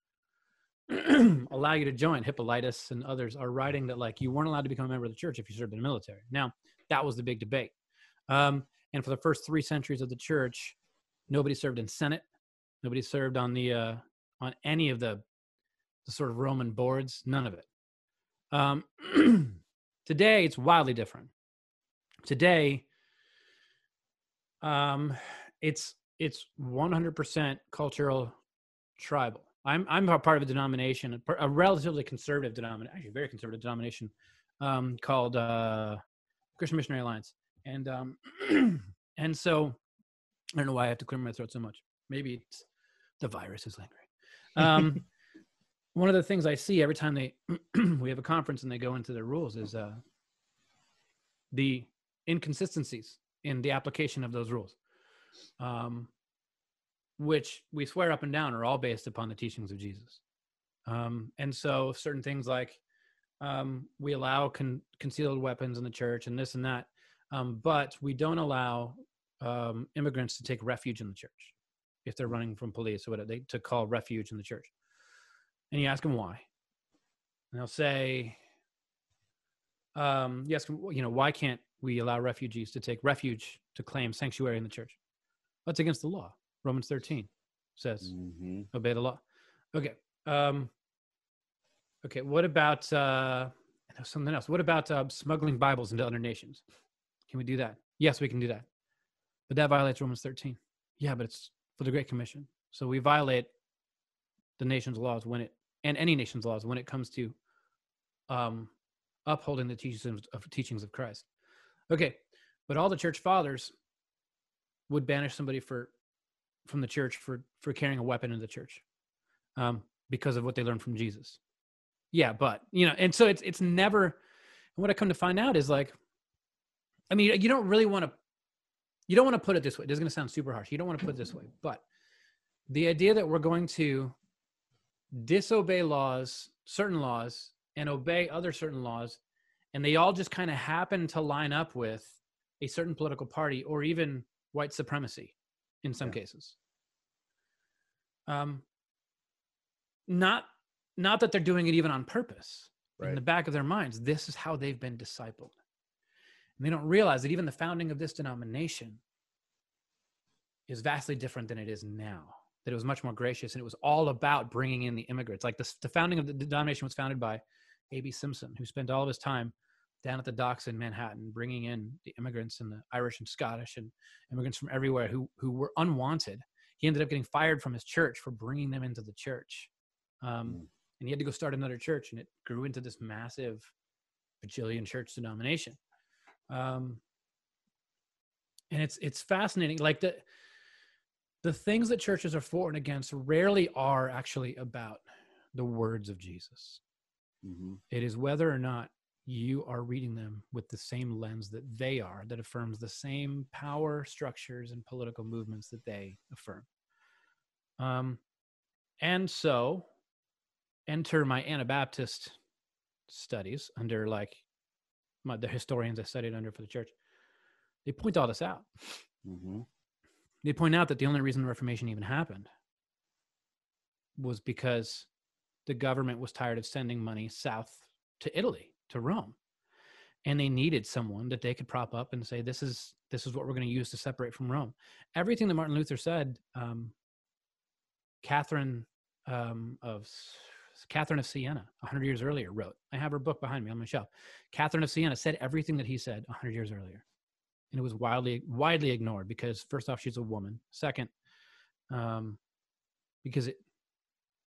allow you to join. Hippolytus and others are writing that like you weren't allowed to become a member of the church if you served in the military. Now that was the big debate. Um, and for the first three centuries of the church, nobody served in Senate. Nobody served on the uh, on any of the the sort of Roman boards. None of it. Um, today, it's wildly different. today um it's it's 100% cultural tribal i'm i'm a part of a denomination a relatively conservative denomination actually very conservative denomination um called uh christian missionary alliance. And um and so i don't know why i have to clear my throat so much. Maybe it's the virus is lingering. Um one of the things i see every time they we have a conference and they go into their rules is uh the inconsistencies in the application of those rules, um, which we swear up and down are all based upon the teachings of Jesus. Um, and so, certain things like um, we allow con- concealed weapons in the church and this and that, um, but we don't allow um, immigrants to take refuge in the church if they're running from police or whatever, they, to call refuge in the church. And you ask them why. And they'll say, um, you know, why can't we allow refugees to take refuge to claim sanctuary in the church? That's against the law. Romans 13 says, Mhm. obey the law. Okay. Um, okay. What about uh, something else? What about uh, smuggling Bibles into other nations? Can we do that? Yes, we can do that. But that violates Romans 13. Yeah, but it's for the Great Commission. So we violate the nation's laws when it and any nation's laws when it comes to um, upholding the teachings of teachings of Christ. Okay, but all the church fathers would banish somebody for from the church for for carrying a weapon in the church um, because of what they learned from Jesus. Yeah, but you know, and so it's it's never. And what I come to find out is like, I mean, you don't really want to. You don't want to put it this way. This is going to sound super harsh. You don't want to put it this way, but the idea that we're going to disobey laws, certain laws, and obey other certain laws, and they all just kind of happen to line up with a certain political party or even white supremacy in some Yeah. cases. Um, not not that they're doing it even on purpose. In the back of their minds, this is how they've been discipled. And they don't realize that even the founding of this denomination is vastly different than it is now. That it was much more gracious and it was all about bringing in the immigrants. Like the, the founding of the denomination was founded by A.B. Simpson, who spent all of his time down at the docks in Manhattan, bringing in the immigrants and the Irish and Scottish and immigrants from everywhere who who were unwanted. He ended up getting fired from his church for bringing them into the church, um, Mm. and he had to go start another church, and it grew into this massive bajillion church denomination. Um, and it's it's fascinating, like the the things that churches are for and against rarely are actually about the words of Jesus. Mhm. It is whether or not you are reading them with the same lens that they are, that affirms the same power structures and political movements that they affirm. Um, and so, enter my Anabaptist studies under like my, the historians I studied under for the church. They point all this out. Mhm. They point out that the only reason the Reformation even happened was because the government was tired of sending money south to Italy, to Rome. And they needed someone that they could prop up and say, this is this is what we're going to use to separate from Rome. Everything that Martin Luther said, um, Catherine um, of Catherine of Siena, 100 years earlier, wrote. I have her book behind me on my shelf. Catherine of Siena said everything that he said 100 years earlier and it was widely widely ignored because first off she's a woman second um, because it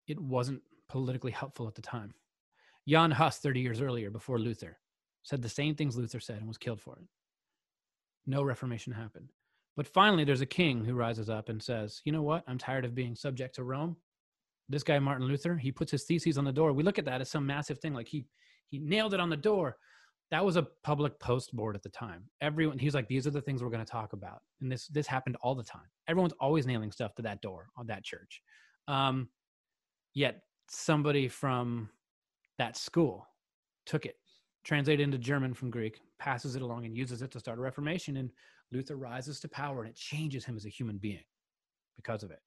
it wasn't politically helpful at the time jan hus 30 years earlier before luther said the same things luther said and was killed for it. No reformation happened. But finally there's a king who rises up and says you know what? I'm tired of being subject to rome. This guy martin luther he puts his theses on the door. We look at that as some massive thing like he he nailed it on the door. That was a public post board at the time. Everyone, he's like, these are the things we're going to talk about, and this this happened all the time. Everyone's always nailing stuff to that door on that church. Um, yet somebody from that school took it, translated into German from Greek, passes it along, and uses it to start a reformation. And Luther rises to power, and it changes him as a human being because of it.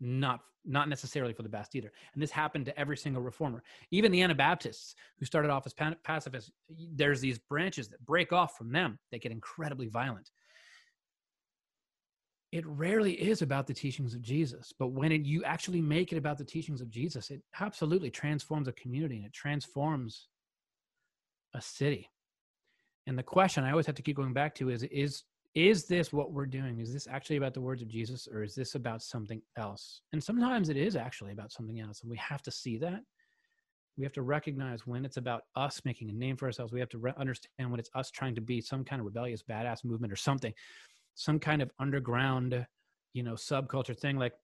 Not not necessarily for the best either. And this happened to every single reformer. Even the Anabaptists, who started off as pacifists, there's these branches that break off from them that get incredibly violent. It rarely is about the teachings of Jesus, but when it, you actually make it about the teachings of Jesus, it absolutely transforms a community and it transforms a city. and the question i always have to keep going back to is is is this what we're doing? Is this actually about the words of jesus or is this about something else? And sometimes it is actually about something else and we have to see that. We have to recognize when it's about us making a name for ourselves. We have to re- understand when it's us trying to be some kind of rebellious badass movement or something some kind of underground you know subculture thing like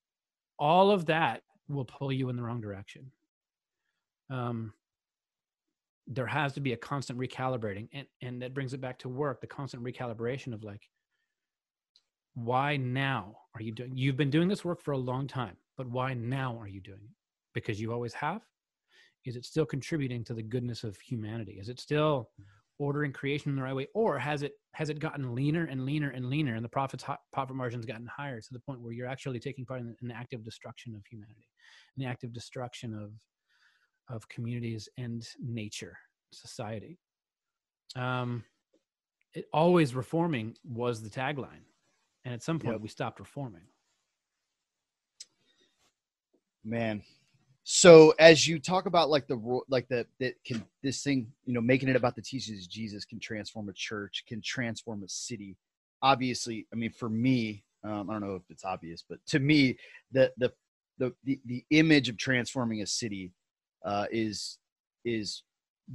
all of that will pull you in the wrong direction. Um there has to be a constant recalibrating and and that brings it back to work the constant recalibration of like why now are you doing you've been doing this work for a long time but why now are you doing it? Because you always have? Is it still contributing to the goodness of humanity? Is it still ordering creation in the right way or has it has it gotten leaner and leaner and leaner and the profits profit margins gotten higher to the point where you're actually taking part in the active destruction of humanity the active destruction of of communities and nature society um it always reforming was the tagline and at some point Yep. we stopped reforming man so as you talk about like the like the that can this thing you know making it about the teachings of jesus can transform a church can transform a city. Obviously i mean for me um, i don't know if it's obvious but to me the the the the, the image of transforming a city uh, is is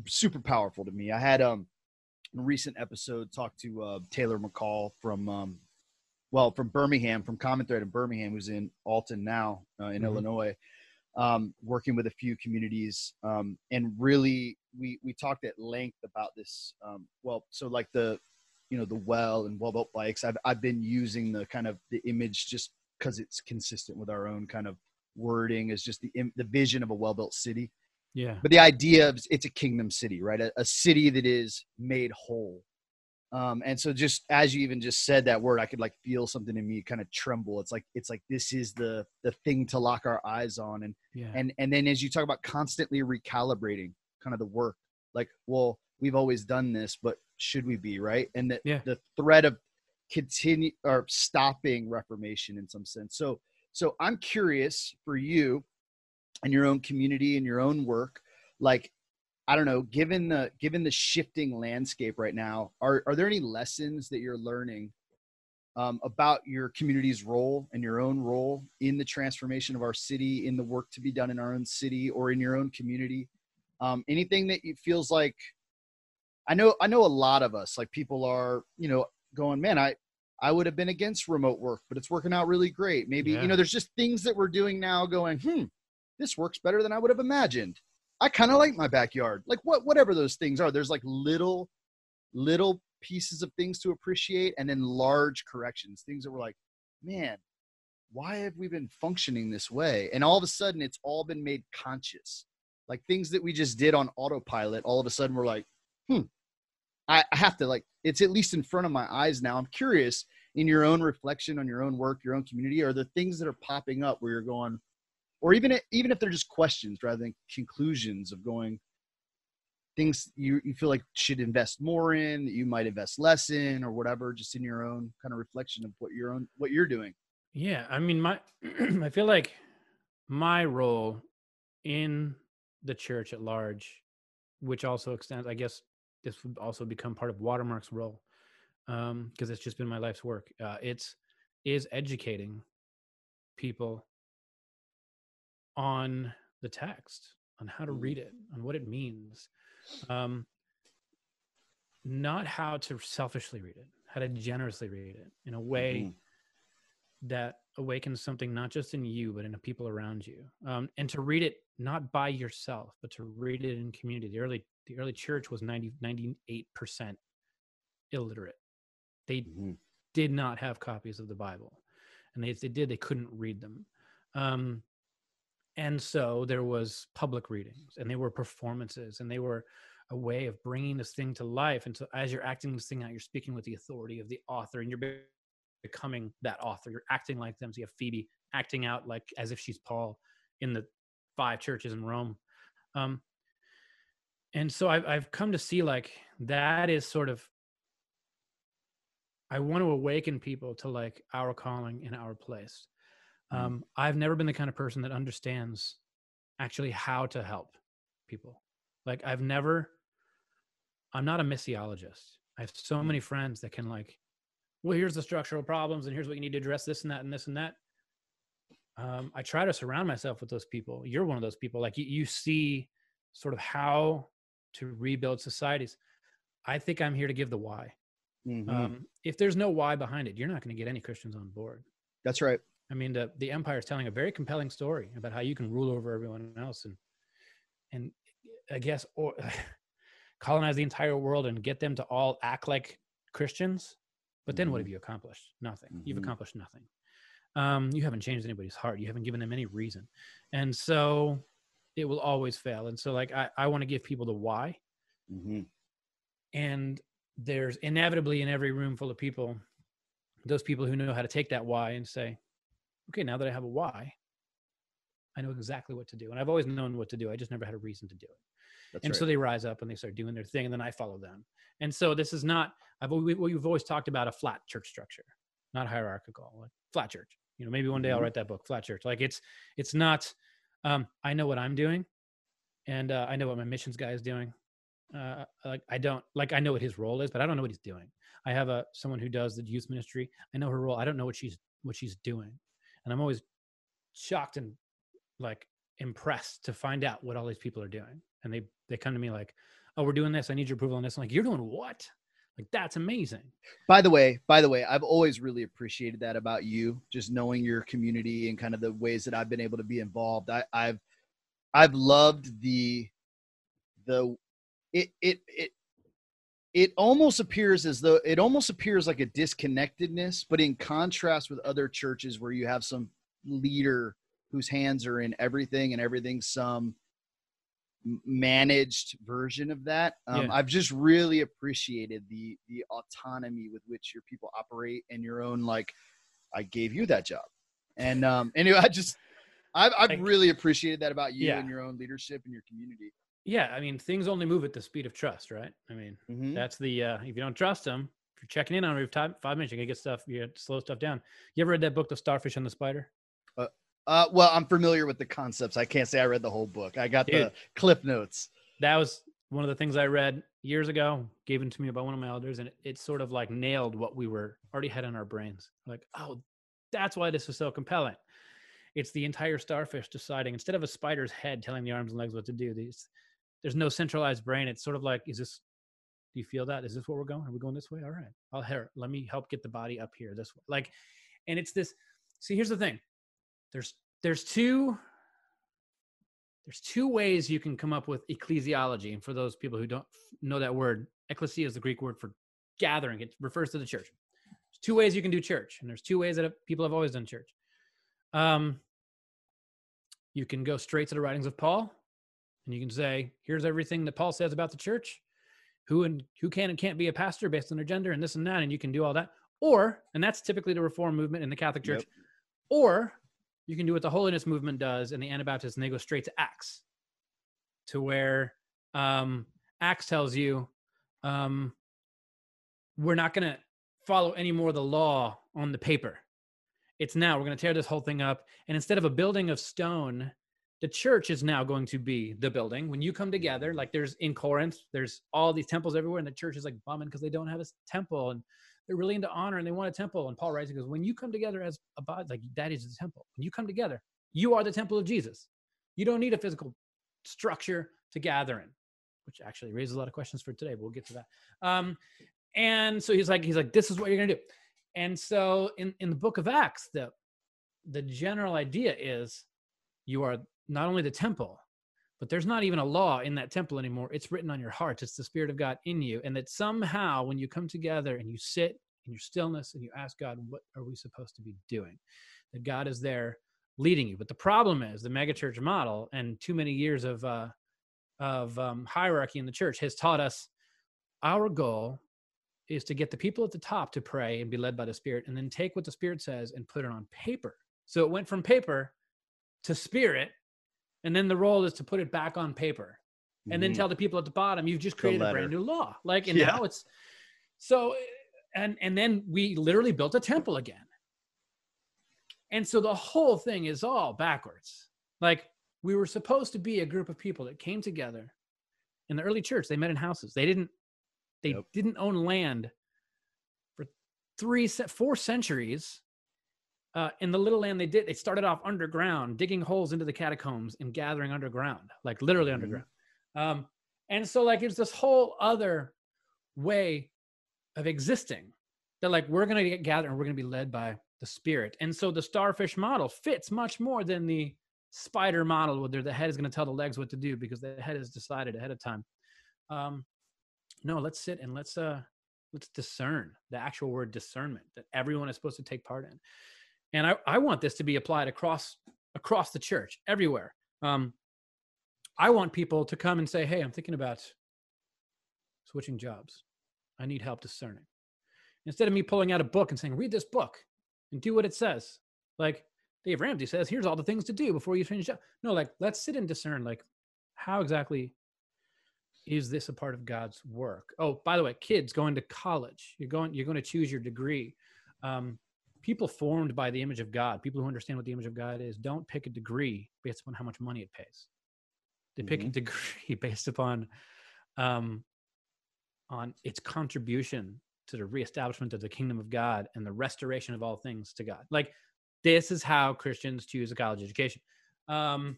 super powerful to me. I had um a recent episode talked to uh, taylor mccall from um well from birmingham from common thread in birmingham who's in alton now uh, in Mhm. illinois um, working with a few communities um, and really we we talked at length about this um, well so like the you know the well and well built bikes I've, I've been using the kind of the image just because it's consistent with our own kind of wording is just the im- the vision of a well built city. Yeah. But the idea of it's a kingdom city right? A, a city that is made whole um and so just as you even just said that word i could like feel something in me kind of tremble. It's like it's like this is the the thing to lock our eyes on and yeah. and and then as you talk about constantly recalibrating kind of the work like well we've always done this but should we be right? And the, Yeah. the threat of continue or stopping reformation in some sense. So so i'm curious for you and your own community and your own work like i don't know given the given the shifting landscape right now are are there any lessons that you're learning um, about your community's role and your own role in the transformation of our city, in the work to be done in our own city or in your own community. Um, anything that it feels like, I know, I know a lot of us, like people are, you know, going, man, I, I would have been against remote work, but it's working out really great. Maybe, Yeah. you know, there's just things that we're doing now going, hmm, this works better than I would have imagined. I kind of like my backyard. Like what, whatever those things are, there's like little, little pieces of things to appreciate and then large corrections, things that were like, man, why have we been functioning this way? And all of a sudden, it's all been made conscious. Like things that we just did on autopilot, all of a sudden, we're like, hmm, I, I have to like, it's at least in front of my eyes now. I'm curious in your own reflection on your own work, your own community, are there things that are popping up where you're going, or even even if they're just questions rather than conclusions of going, things you, you feel like should invest more in that you might invest less in or whatever just in your own kind of reflection of what your own what you're doing Yeah, I mean, my I feel like my role in the church at large, which also extends, I guess, this would also become part of Watermark's role, because it's just been my life's work. Uh, it's is educating people on the text, on how to Mm. read it, on what it means, um, not how to selfishly read it, how to generously read it in a way Mhm. that awakens something not just in you but in the people around you um, and to read it not by yourself but to read it in community the early the early church was 90 98% illiterate they Mhm. did not have copies of the bible and if they did they couldn't read them um, and so there was public readings and they were performances and they were a way of bringing this thing to life. And so as you're acting this thing out you're speaking with the authority of the author and you're becoming that author. You're acting like them. So you have phoebe acting out like as if she's paul in the five churches in rome. Um, and so I've, I've come to see like that is sort of i want to awaken people to like our calling and our place. Um, i've never been the kind of person that understands actually how to help people like i've never i'm not a missiologist I have so many friends that can like, well, here's the structural problems, and here's what you need to address this and that and this and that. Um, I try to surround myself with those people. You're one of those people. Like you, you see sort of how to rebuild societies. I think I'm here to give the why. Mhm. Um, if there's no why behind it, you're not going to get any Christians on board. That's right. I mean, the the empire is telling a very compelling story about how you can rule over everyone else and and I guess or colonize the entire world and get them to all act like Christians. But then what Mhm. have you accomplished? Nothing. You've Mhm. accomplished nothing. Um, you haven't changed anybody's heart. You haven't given them any reason, and so it will always fail. And so, like, I, I want to give people the why, hmm and there's inevitably in every room full of people those people who know how to take that why and say okay now that i have a why i know exactly what to do. And i've always known what to do. I just never had a reason to do it. That's and right. so they rise up and they start doing their thing and then i follow them. And so this is not i've al- we- we've always talked about a flat church structure not hierarchical like flat church. You know maybe one day i'll Mhm. write that book flat church. Like it's it's not um i know what i'm doing and uh, i know what my missions guy is doing. Uh like i don't like i know what his role is but i don't know what he's doing. I have a someone who does the youth ministry. I know her role. I don't know what she's what she's doing and i'm always shocked and like impressed to find out what all these people are doing. And they they come to me like oh we're doing this. I need your approval on this. I'm like you're doing what? Like that's amazing. By the way, by the way, I've always really appreciated that about you, just knowing your community and kind of the ways that I've been able to be involved. I, I've I've loved the the it it it it almost appears as though it almost appears like a disconnectedness, but in contrast with other churches where you have some leader whose hands are in everything and everything's some managed version of that. Um, Yeah. I've just really appreciated the the autonomy with which your people operate and your own like. I gave you that job, and um, anyway, I just I've I've really appreciated that about you Yeah. and your own leadership and your community. Yeah i mean things only move at the speed of trust right i mean Mhm. That's the uh, if you don't trust them, if you're checking in on every time five minutes, you're gonna get stuff. You gotta slow stuff down. You ever read that book, The Starfish and the Spider? Uh, well, I'm familiar with the concepts. I can't say I read the whole book. I got the clip notes. That was one of the things I read years ago, given to me by one of my elders, and it, it sort of like nailed what we were already had in our brains. Like, oh, that's why this is so compelling. It's the entire starfish deciding instead of a spider's head telling the arms and legs what to do. These, there's no centralized brain. It's sort of like, is this? Do you feel that? Is this where we're going? Are we going this way? All right. I'll here. Let me help get the body up here this way. Like, and it's this. See, here's the thing. There's there's two there's two ways you can come up with ecclesiology and for those people who don't know that word ecclesia is the greek word for gathering it refers to the church there's two ways you can do church and there's two ways that people have always done church um, you can go straight to the writings of paul and you can say here's everything that paul says about the church. Who and who can and can't be a pastor based on their gender and this and that and you can do all that. Or and that's typically the reform movement in the catholic church Yep. or you can do what the holiness movement does and the anabaptists and they go straight to acts. To where um acts tells you um we're not going to follow any more the law on the paper. It's now we're going to tear this whole thing up. And instead of a building of stone the church is now going to be the building when you come together like there's in corinth there's all these temples everywhere and the church is like bumming because they don't have a temple and they're really into honor and they want a temple. And Paul writes, he goes, when you come together as a body, like that is the temple. When you come together, you are the temple of Jesus. You don't need a physical structure to gather in, which actually raises a lot of questions for today, but we'll get to that. Um, and so he's like, he's like, this is what you're gonna do. And so in, in the book of Acts, the the general idea is you are not only the temple, but there's not even a law in that temple anymore. It's written on your heart. It's the Spirit of God in you. And that somehow when you come together and you sit in your stillness and you ask God, what are we supposed to be doing? That God is there leading you. But the problem is the megachurch model and too many years of uh, of um, hierarchy in the church has taught us our goal is to get the people at the top to pray and be led by the Spirit, and then take what the Spirit says and put it on paper. So it went from paper to Spirit, and then the role is to put it back on paper and then Mhm. tell the people at the bottom you've just created a brand new law. Like and Yeah. now it's so and and then we literally built a temple again. And so the whole thing is all backwards. Like we were supposed to be a group of people that came together in the early church. They met in houses. They didn't They didn't own land for three, four centuries. Uh, in the little land they did, they started off underground, digging holes into the catacombs and gathering underground, like literally Mhm. underground. Um, and so, like, it's this whole other way of existing that, like, we're going to get gathered and we're going to be led by the spirit. And so, the starfish model fits much more than the spider model, where the head is going to tell the legs what to do because the head is decided ahead of time. Um, no, let's sit and let's uh let's discern the actual word discernment that everyone is supposed to take part in. And I, I want this to be applied across across the church, everywhere. Um, I want people to come and say, "Hey, I'm thinking about switching jobs. I need help discerning." Instead of me pulling out a book and saying, "Read this book and do what it says," like Dave Ramsey says, "Here's all the things to do before you change job." No, like let's sit and discern, like how exactly is this a part of God's work? Oh, by the way, kids going to college, you're going you're going to choose your degree. Um, people formed by the image of God, people who understand what the image of God is, don't pick a degree based upon how much money it pays. They pick a Mhm. degree based upon um, on its contribution to the reestablishment of the kingdom of God and the restoration of all things to God. Like this is how Christians choose a college education. Um,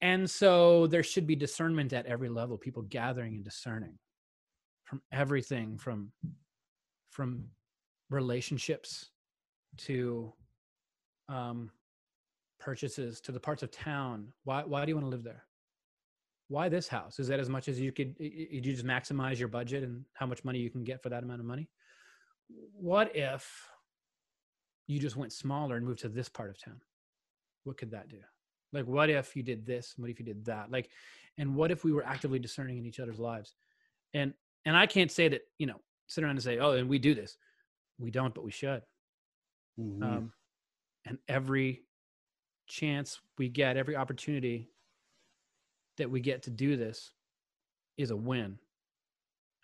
and so there should be discernment at every level, people gathering and discerning from everything from from relationships to um, purchases to the parts of town. Why why do you want to live there? Why this house? Is that as much as you could? You just maximize your budget and how much money you can get for that amount of money. What if you just went smaller and moved to this part of town? What could that do? Like, what if you did this? What if you did that? Like, and what if we were actively discerning in each other's lives? And and I can't say that you know sit around and say, oh, and we do this. We don't, but we should. Mhm. Um, and every chance we get, every opportunity that we get to do this is a win.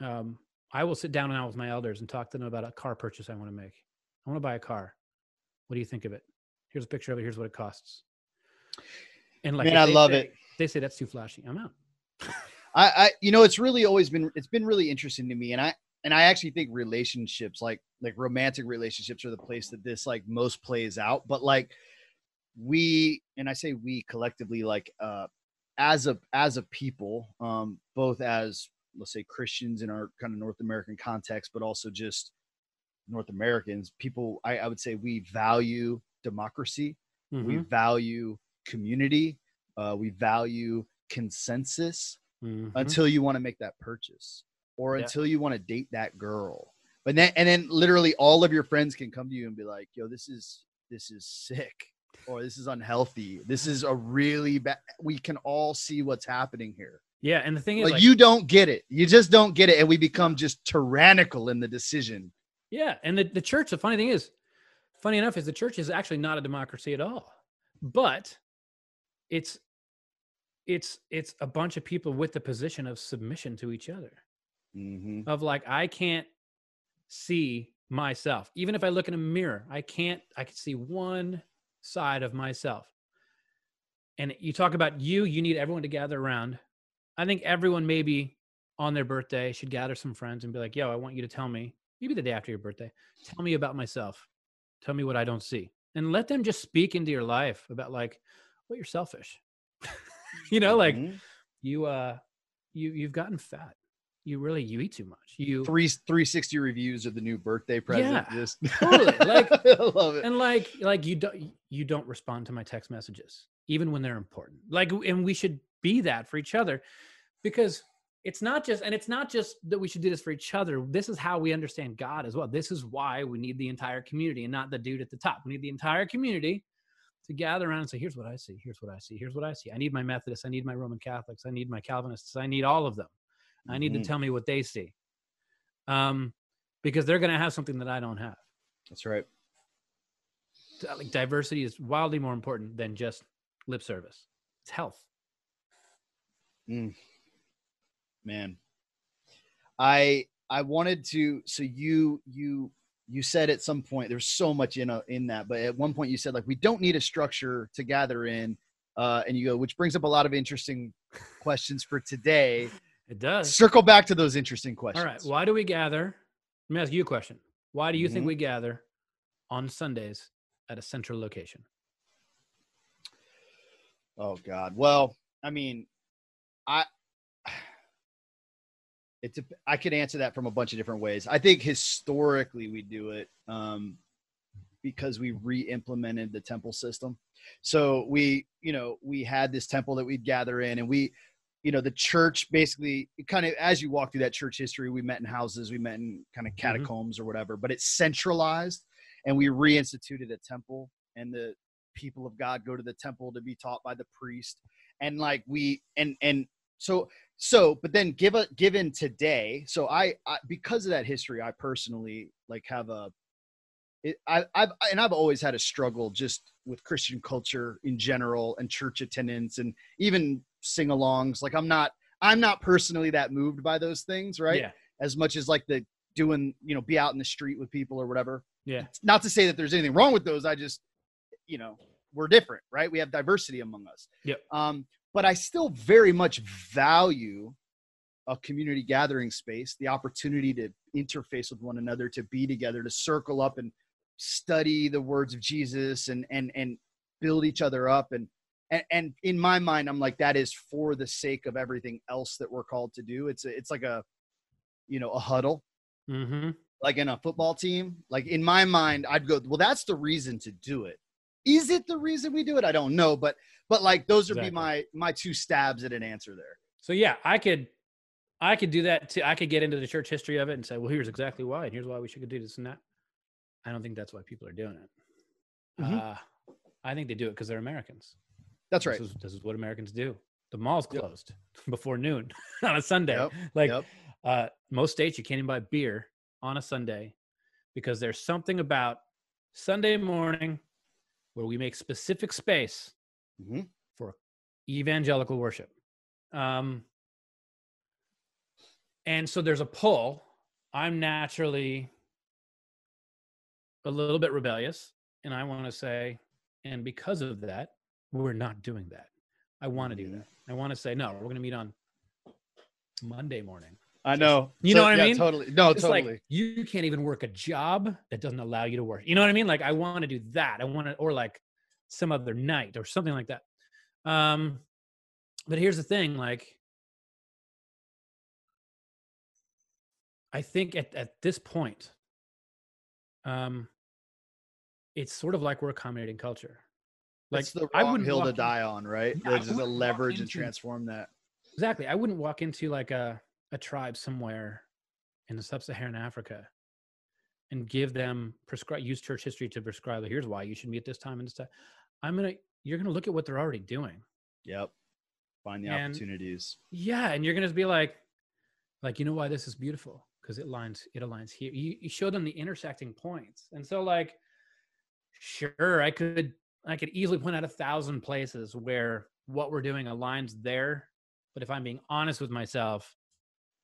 Um, I will sit down now with my elders and talk to them about a car purchase I want to make. I want to buy a car. What do you think of it? Here's a picture of it. Here's what it costs. And like, Man, I love say- it. They say that's too flashy. I'm out. I, I you know it's really always been it's been really interesting to me and i and i actually think relationships like like romantic relationships are the place that this like most plays out but like we and i say we collectively like uh as a as a people um both as let's say christians in our kind of north american context but also just north americans people i, I would say we value democracy. We Mhm, value community. Uh, we value consensus mhm. until you want to make that purchase or Yeah. until you want to date that girl. But then and then literally all of your friends can come to you and be like, "Yo, this is this is sick." Or this is unhealthy. This is a really bad. We can all see what's happening here. yeah. And the thing is, Like, like, you don't get it. You just don't get it, and we become just tyrannical in the decision. Yeah, and the, the church, the funny thing is, funny enough, is the church is actually not a democracy at all. But it's it's it's a bunch of people with the position of submission to each other. Mhm. Of like, I can't see myself. Even if I look in a mirror, I can't, I can see one side of myself. And you talk about you, you need everyone to gather around. I think everyone maybe on their birthday should gather some friends and be like, yo, I want you to tell me, maybe the day after your birthday, tell me about myself. Tell me what I don't see. And let them just speak into your life about like, well, you're selfish. you know, like Mhm. you uh you you've gotten fat. You really you eat too much. You three 360 reviews of the new birthday present. Yeah, Just totally, like- I love it. and like like you don't you don't respond to my text messages even when they're important like and we should be that for each other because it's not just and it's not just that we should do this for each other this is how we understand god as well this is why we need the entire community and not the dude at the top we need the entire community to gather around and say here's what i see here's what i see here's what i see i need my methodists i need my roman catholics i need my calvinists i need all of them i need Mhm. to tell me what they see um because they're going to have something that i don't have That's right. like diversity is wildly more important than just lip service. It's health. man i i wanted to so you you you said at some point there's so much in a, in that but at one point you said like we don't need a structure to gather in uh and you go which brings up a lot of interesting questions for today It does. circle back to those interesting questions. All right. Why do we gather? Let me ask you a question. Why do you think Mhm. we gather on Sundays at a central location? Oh God. Well, I mean, I it's a, I could answer that from a bunch of different ways. I think historically we do it um, because we re-implemented the temple system. So we, you know, we had this temple that we'd gather in, and we, you know, the church basically kind of as you walk through that church history, we met in houses, we met in kind of mm-hmm. catacombs or whatever, but it's centralized, and we reinstituted a temple, and the people of God go to the temple to be taught by the priest, and like we and and so so but then give a given today so I, I because of that history i personally like have a it, I, I've and I've always had a struggle just with Christian culture in general and church attendance and even sing-alongs. Like I'm not I'm not personally that moved by those things, right? Yeah. As much as like the doing you know be out in the street with people or whatever. Yeah. Not to say that there's anything wrong with those. I just you know we're different, right? We have diversity among us. Yep. Um, but I still very much value a community gathering space, the opportunity to interface with one another, to be together, to circle up and study the words of Jesus and and and build each other up and and, and in my mind I'm like that is for the sake of everything else that we're called to do. It's a, it's like a you know a huddle Mm-hmm. like in a football team. Like in my mind I'd go well that's the reason to do it. Is it the reason we do it? I don't know, but but like those would Exactly. be my my two stabs at an answer there. So yeah, I could, I could do that too. I could get into the church history of it and say, well, here's exactly why, and here's why we should do this and that. I don't think that's why people are doing it. Mhm. Uh, I think they do it because they're Americans. That's right. This is, this is what Americans do. The mall's Yep. closed before noon on a Sunday. Yep, Like yep. uh, most states, you can't even buy beer on a Sunday because there's something about Sunday morning where we make specific space Mhm. for evangelical worship. Um, and so there's a pull. I'm naturally a little bit rebellious, and I want to say, and because of that, we're not doing that. I want to do that. I want to say, no, we're going to meet on Monday morning. I know. You know what I yeah, mean? Totally. No, It's totally. like you can't even work a job that doesn't allow you to work. You know what I mean? Like I want to do that. I want to, or like some other night or something like that. Um, but here's the thing: like, I think at at this point, um, it's sort of like we're accommodating culture. Like That's the I wouldn't hill to die on, right? Yeah, There's just a leverage and transform that. Exactly. I wouldn't walk into like a, a tribe somewhere in the sub-Saharan Africa and give them prescribe use church history to prescribe here's why you should be at this time and this time. I'm gonna you're gonna look at what they're already doing. Yep. Find the And- opportunities. Yeah, and you're gonna be like, like you know why this is beautiful because it lines it aligns here. You, you show them the intersecting points, and so like, sure, I could I could easily point out a thousand places where what we're doing aligns there, but if I'm being honest with myself,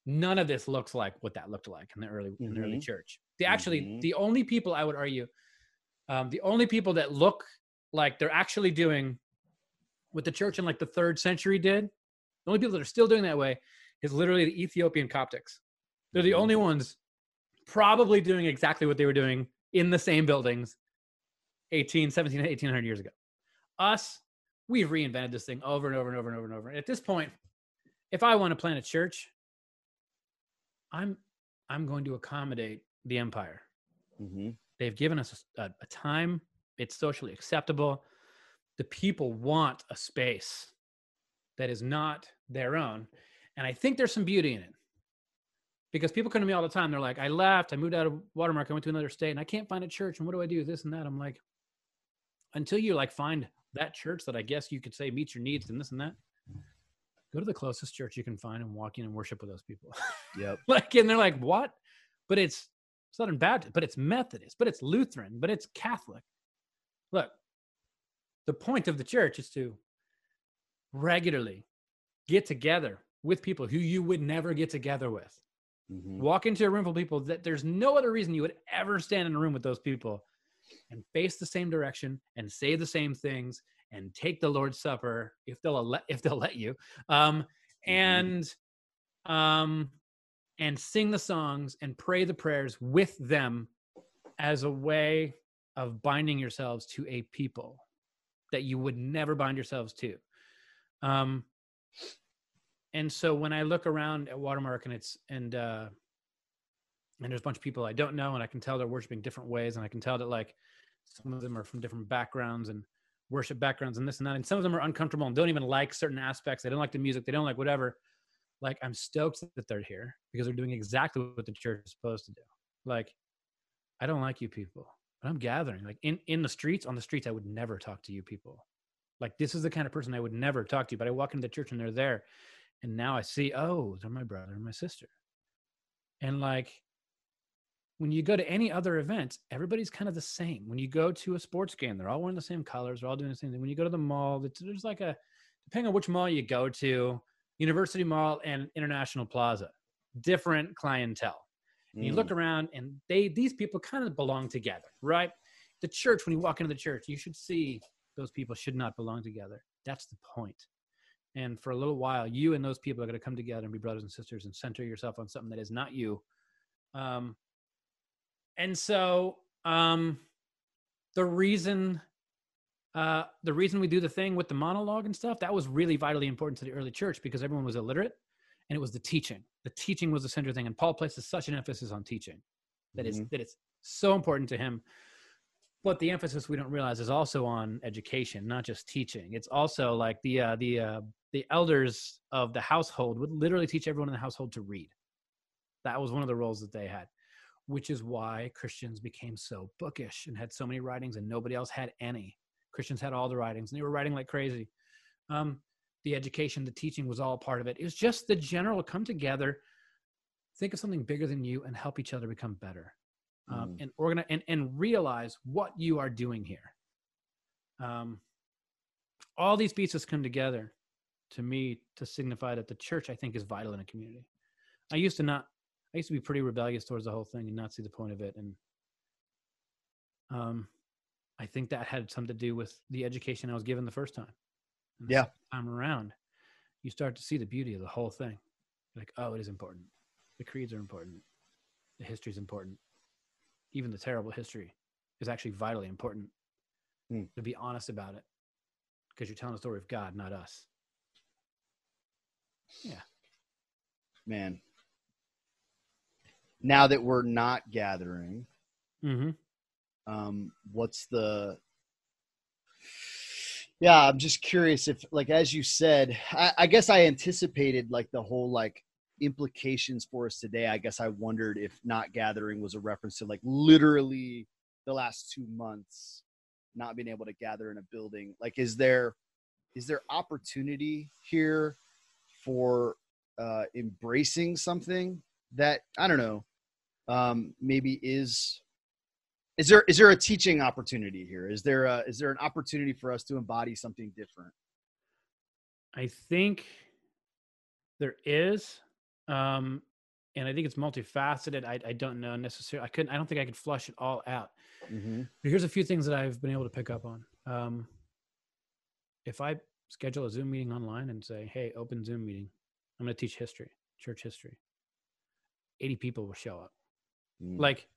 none of this looks like what that looked like in the early in the early Mhm. church. The actually Mhm. the only people I would argue, um, the only people that look like they're actually doing what the church in like the third century did, the only people that are still doing that way is literally the Ethiopian Coptics. They're the Mhm. only ones probably doing exactly what they were doing in the same buildings 18, 17, 1800 years ago. Us, we've reinvented this thing over and over and over and over and over. At this point, if I want to plant a church, I'm I'm going to accommodate the empire. Mm-hmm. They've given us a, a time. It's socially acceptable. The people want a space that is not their own. And I think there's some beauty in it. Because people come to me all the time. They're like, I left, I moved out of Watermark, I went to another state, and I can't find a church. And what do I do? This and that. I'm like, until you like find that church that I guess you could say meets your needs and this and that, go to the closest church you can find and walk in and worship with those people. Yep. like and they're like what but it's southern baptist but it's methodist but it's lutheran but it's catholic look the point of the church is to regularly get together with people who you would never get together with Mhm. walk into a room full of people that there's no other reason you would ever stand in a room with those people and face the same direction and say the same things and take the lord's supper if they'll let if they'll let you um Mm-hmm. and um, and sing the songs and pray the prayers with them as a way of binding yourselves to a people that you would never bind yourselves to. Um, and so when I look around at Watermark and it's and uh, and there's a bunch of people I don't know, and I can tell they're worshiping different ways, and I can tell that like some of them are from different backgrounds and worship backgrounds and this and that, and some of them are uncomfortable and don't even like certain aspects. They don't like the music. They don't like whatever. Like I'm stoked that they're here because they're doing exactly what the church is supposed to do. Like I don't like you people, but I'm gathering. Like in in the streets, on the streets, I would never talk to you people. Like this is the kind of person I would never talk to. But I walk into the church and they're there, and now I see, oh, they're my brother and my sister. And like when you go to any other event, everybody's kind of the same. When you go to a sports game, they're all wearing the same colors, they're all doing the same thing. When you go to the mall, there's like a depending on which mall you go to, University Mall and International Plaza, different clientele. And you look Mm. around and they these people kind of belong together, right? The church, when you walk into the church, you should see those people should not belong together. That's the point. And for a little while, you and those people are going to come together and be brothers and sisters and center yourself on something that is not you. Um, and so um, the reason uh, the reason we do the thing with the monologue and stuff that was really vitally important to the early church because everyone was illiterate and it was the teaching. The teaching was the central thing. And paul places such an emphasis on teaching that is Mhm. that it's so important to him. But the emphasis we don't realize is also on education not just teaching. It's also like the uh, the uh, the elders of the household would literally teach everyone in the household to read. That was one of the roles that they had which is why christians became so bookish and had so many writings and nobody else had any. Christians had all the writings and they were writing like crazy. Um, the education the teaching was all part of it. It was just the general come together think of something bigger than you and help each other become better. Um, Mm. and organize and, and realize what you are doing here. Um, all these pieces come together to me to signify that the church i think is vital in a community. I used to not i used to be pretty rebellious towards the whole thing and not see the point of it and um i think that had something to do with the education i was given the first time And Yeah. time around you start to see the beauty of the whole thing like oh it is important the creeds are important the history is important even the terrible history is actually vitally important Hmm. to be honest about it because you're telling the story of god not us Yeah. man. Now that we're not gathering, mm-hmm. um, what's the? Yeah, I'm just curious if, like, as you said, I, I guess I anticipated like the whole like implications for us today. I guess I wondered if not gathering was a reference to like literally the last two months not being able to gather in a building. Like, is there is there opportunity here for uh, embracing something that I don't know, um, maybe is is there is there a teaching opportunity here? Is there a, is there an opportunity for us to embody something different? I think there is, um, and I think it's multifaceted. I, I don't know necessarily. I couldn't. I don't think I could flush it all out. Mm-hmm. But here's a few things that I've been able to pick up on. Um, if I schedule a Zoom meeting online and say, "Hey, open Zoom meeting," I'm going to teach history, church history. Eighty people will show up. Mm. Like,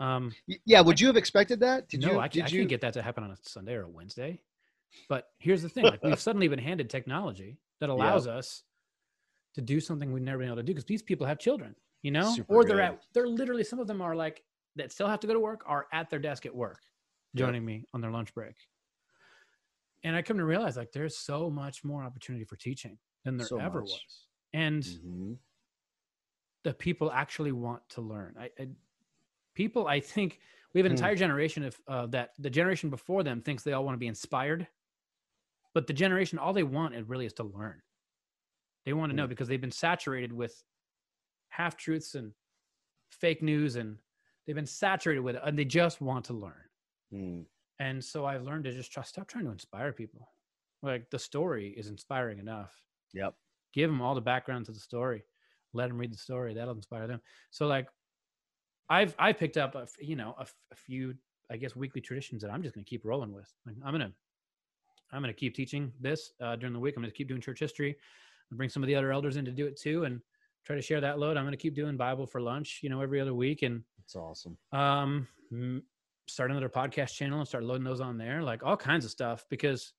um, Yeah, would you have expected that? Did no, you? I, did I you? can't get that to happen on a Sunday or a Wednesday. But here's the thing: like we've suddenly been handed technology that allows us to do something we've never been able to do because these people have children, you know, Super or they're good. at they're literally some of them are like that still have to go to work are at their desk at work, Yep. joining me on their lunch break. And I come to realize like there's so much more opportunity for teaching than there So ever much. was, and Mhm. The people actually want to learn. I, I people, I think we have an Hmm. entire generation of uh, that. The generation before them thinks they all want to be inspired, but the generation all they want it really is to learn. They want to know Hmm. because they've been saturated with half truths and fake news, and they've been saturated with it, and they just want to learn. Mm. And so I've learned to just trust. Stop trying to inspire people. Like the story is inspiring enough Yep. give them all the background to the story let them read the story. That'll inspire them. So like i've i picked up a, f- you know a, few i guess weekly traditions that i'm just going to keep rolling with. Like i'm going to i'm going to keep teaching this uh, during the week. I'm going to keep doing church history. And bring some of the other elders in to do it too and try to share that load. I'm going to keep doing Bible for lunch, you know, every other week, and It's awesome. um, start another podcast channel and start loading those on there, like all kinds of stuff, because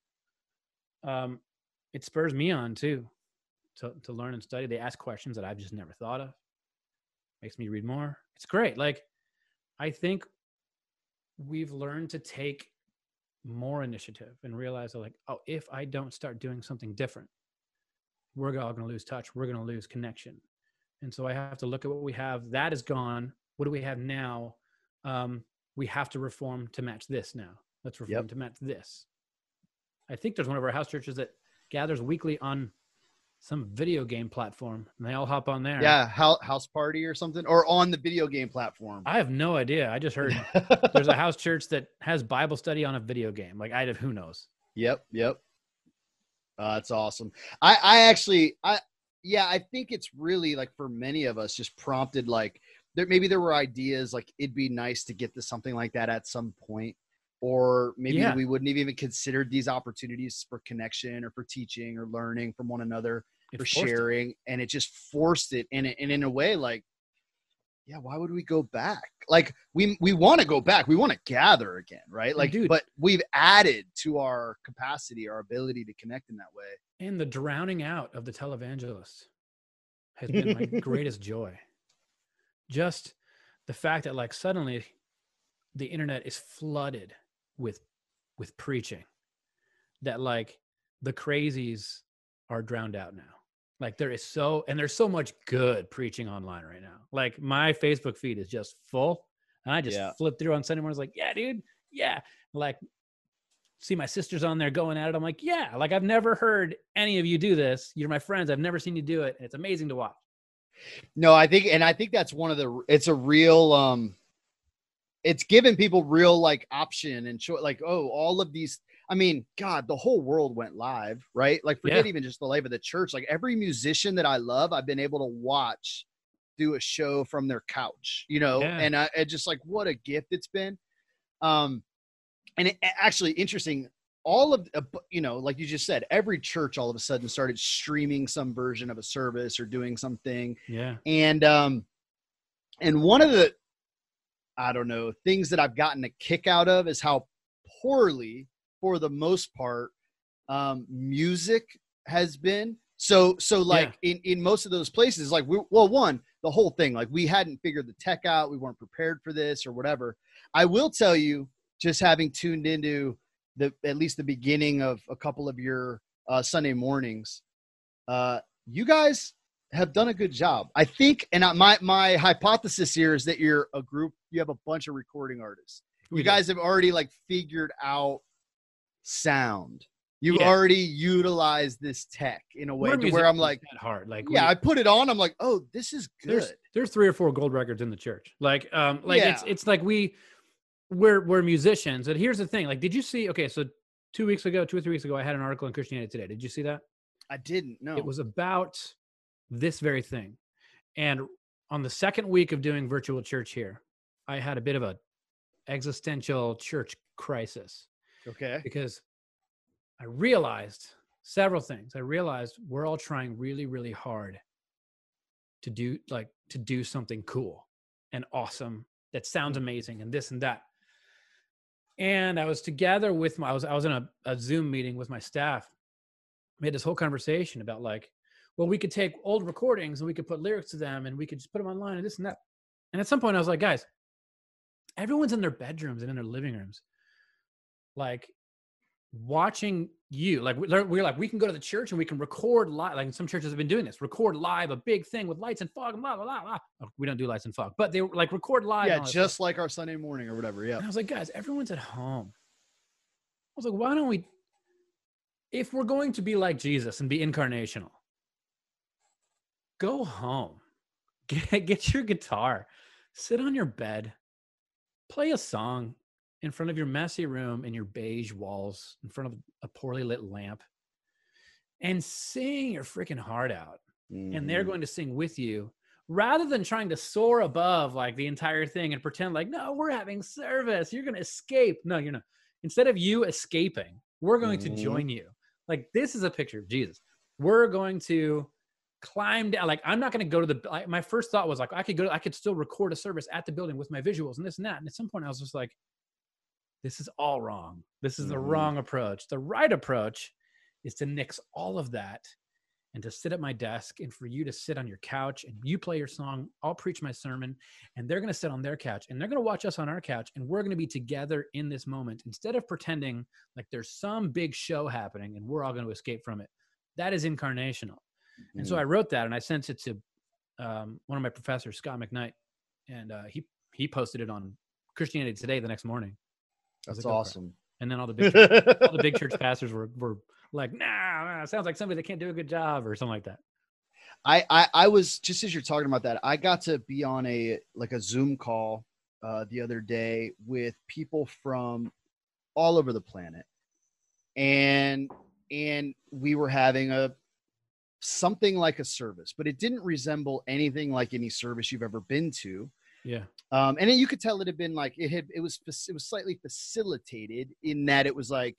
um, it spurs me on too to to learn and study. They ask questions that I've just never thought of. Makes me read more. It's great. Like I think we've learned to take more initiative and realize that, like, oh, if I don't start doing something different, we're all going to lose touch. We're going to lose connection. And so I have to look at what we have. That is gone. What do we have now? Um, we have to reform to match this now. Let's reform Yep. to match this. I think there's one of our house churches that gathers weekly on some video game platform, and they all hop on there. Yeah, house party or something, or on the video game platform. I have no idea. I just heard there's a house church that has Bible study on a video game. Like I have who knows? Yep, yep. Uh, that's awesome. I, I actually, I, yeah, I think it's really like for many of us, just prompted like there maybe there were ideas like it'd be nice to get to something like that at some point, or maybe Yeah. we wouldn't have even considered these opportunities for connection or for teaching or learning from one another It or forced it. sharing, and it just forced it. And it, and in a way, like, yeah, why would we go back? Like we we want to go back. We want to gather again, right? Like, dude- but we've added to our capacity, our ability to connect in that way. And the drowning out of the televangelist has been my greatest joy. Just the fact that like suddenly the internet is flooded with with preaching that like the crazies are drowned out now. Like there is so and there's so much good preaching online right now. Like my Facebook feed is just full. And I just Yeah. flip through on Sunday mornings like, yeah, dude, yeah. Like see my sisters on there going at it. I'm like, yeah, like I've never heard any of you do this. You're my friends. I've never seen you do it. And it's amazing to watch. No, I think, and I think that's one of the. It's a real. um It's given people real like option and choice like oh all of these. I mean, God, the whole world went live, right? Like forget Yeah. even just the life of the church. Like every musician that I love, I've been able to watch do a show from their couch, you know, Yeah. and I, it just like what a gift it's been. Um, and it, actually interesting. All of uh, you know, like you just said, every church all of a sudden started streaming some version of a service or doing something Yeah. and um and one of the i don't know things that i've gotten a kick out of is how poorly for the most part um music has been so so like in in most of those places like we well one the whole thing like we hadn't figured the tech out we weren't prepared for this or whatever i will tell you just having tuned into the at least the beginning of a couple of your uh sunday mornings uh you guys have done a good job. I think, and I- my my hypothesis here is that you're a group. You have a bunch of recording artists. We You do. guys have already like figured out sound. You've Yeah. already utilize this tech in a way to where I'm like, heart. Like yeah, we- I put it on. I'm like, oh, this is there's good. there's three or four gold records in the church. Like um like it's Yeah. it's like we we're we're musicians. And here's the thing. Like, did you see okay, so two weeks ago, two or three weeks ago, I had an article in Christianity Today. Did you see that? I didn't know. It was about this very thing. And on the second week of doing virtual church here, I had a bit of a existential church crisis okay. because I realized several things. I realized we're all trying really, really hard to do like to do something cool and awesome that sounds mm-hmm. amazing and this and that. And I was together with my I was I was in a, a Zoom meeting with my staff. We had this whole conversation about like, well, we could take old recordings and we could put lyrics to them and we could just put them online and this and that. And at some point I was like, guys, everyone's in their bedrooms and in their living rooms like watching you like we- we're like we can go to the church and we can record live like some churches have been doing this record live a big thing with lights and fog and blah blah blah, blah. Oh, we don't do lights and fog but they like record live Yeah, and all that just like our Sunday morning or whatever. Yeah. and i was like guys everyone's at home i was like why don't we if we're going to be like jesus and be incarnational go home get, get your guitar sit on your bed play a song in front of your messy room and your beige walls in front of a poorly lit lamp and sing your freaking heart out and they're Mhm. going to sing with you rather than trying to soar above like the entire thing and pretend like no we're having service you're going to escape no you're not instead of you escaping we're going Mhm. to join you like this is a picture of jesus we're going to climb down. Like I'm not going to go to the. Like, my first thought was like I could go. I could still record a service at the building with my visuals and this and that. And at some point, I was just like, this is all wrong. This is the Mhm. wrong approach. The right approach is to nix all of that and to sit at my desk and for you to sit on your couch and you play your song. I'll preach my sermon and they're going to sit on their couch and they're going to watch us on our couch and we're going to be together in this moment instead of pretending like there's some big show happening and we're all going to escape from it. That is incarnational. And Mm. so I wrote that and I sent it to um, one of my professors, Scot McKnight, and uh, he he posted it on Christianity Today the next morning. I That's like, "Go for awesome. And then all the big church, all the big church pastors were were like, "Nah, nah, sounds like somebody that can't do a good job or something like that." I, I I was just as you're talking about that, I got to be on a like a Zoom call uh, the other day with people from all over the planet, and and we were having a something like a service, but it didn't resemble anything like any service you've ever been to. Yeah, Um, and then you could tell it had been like it had it was it was slightly facilitated in that it was like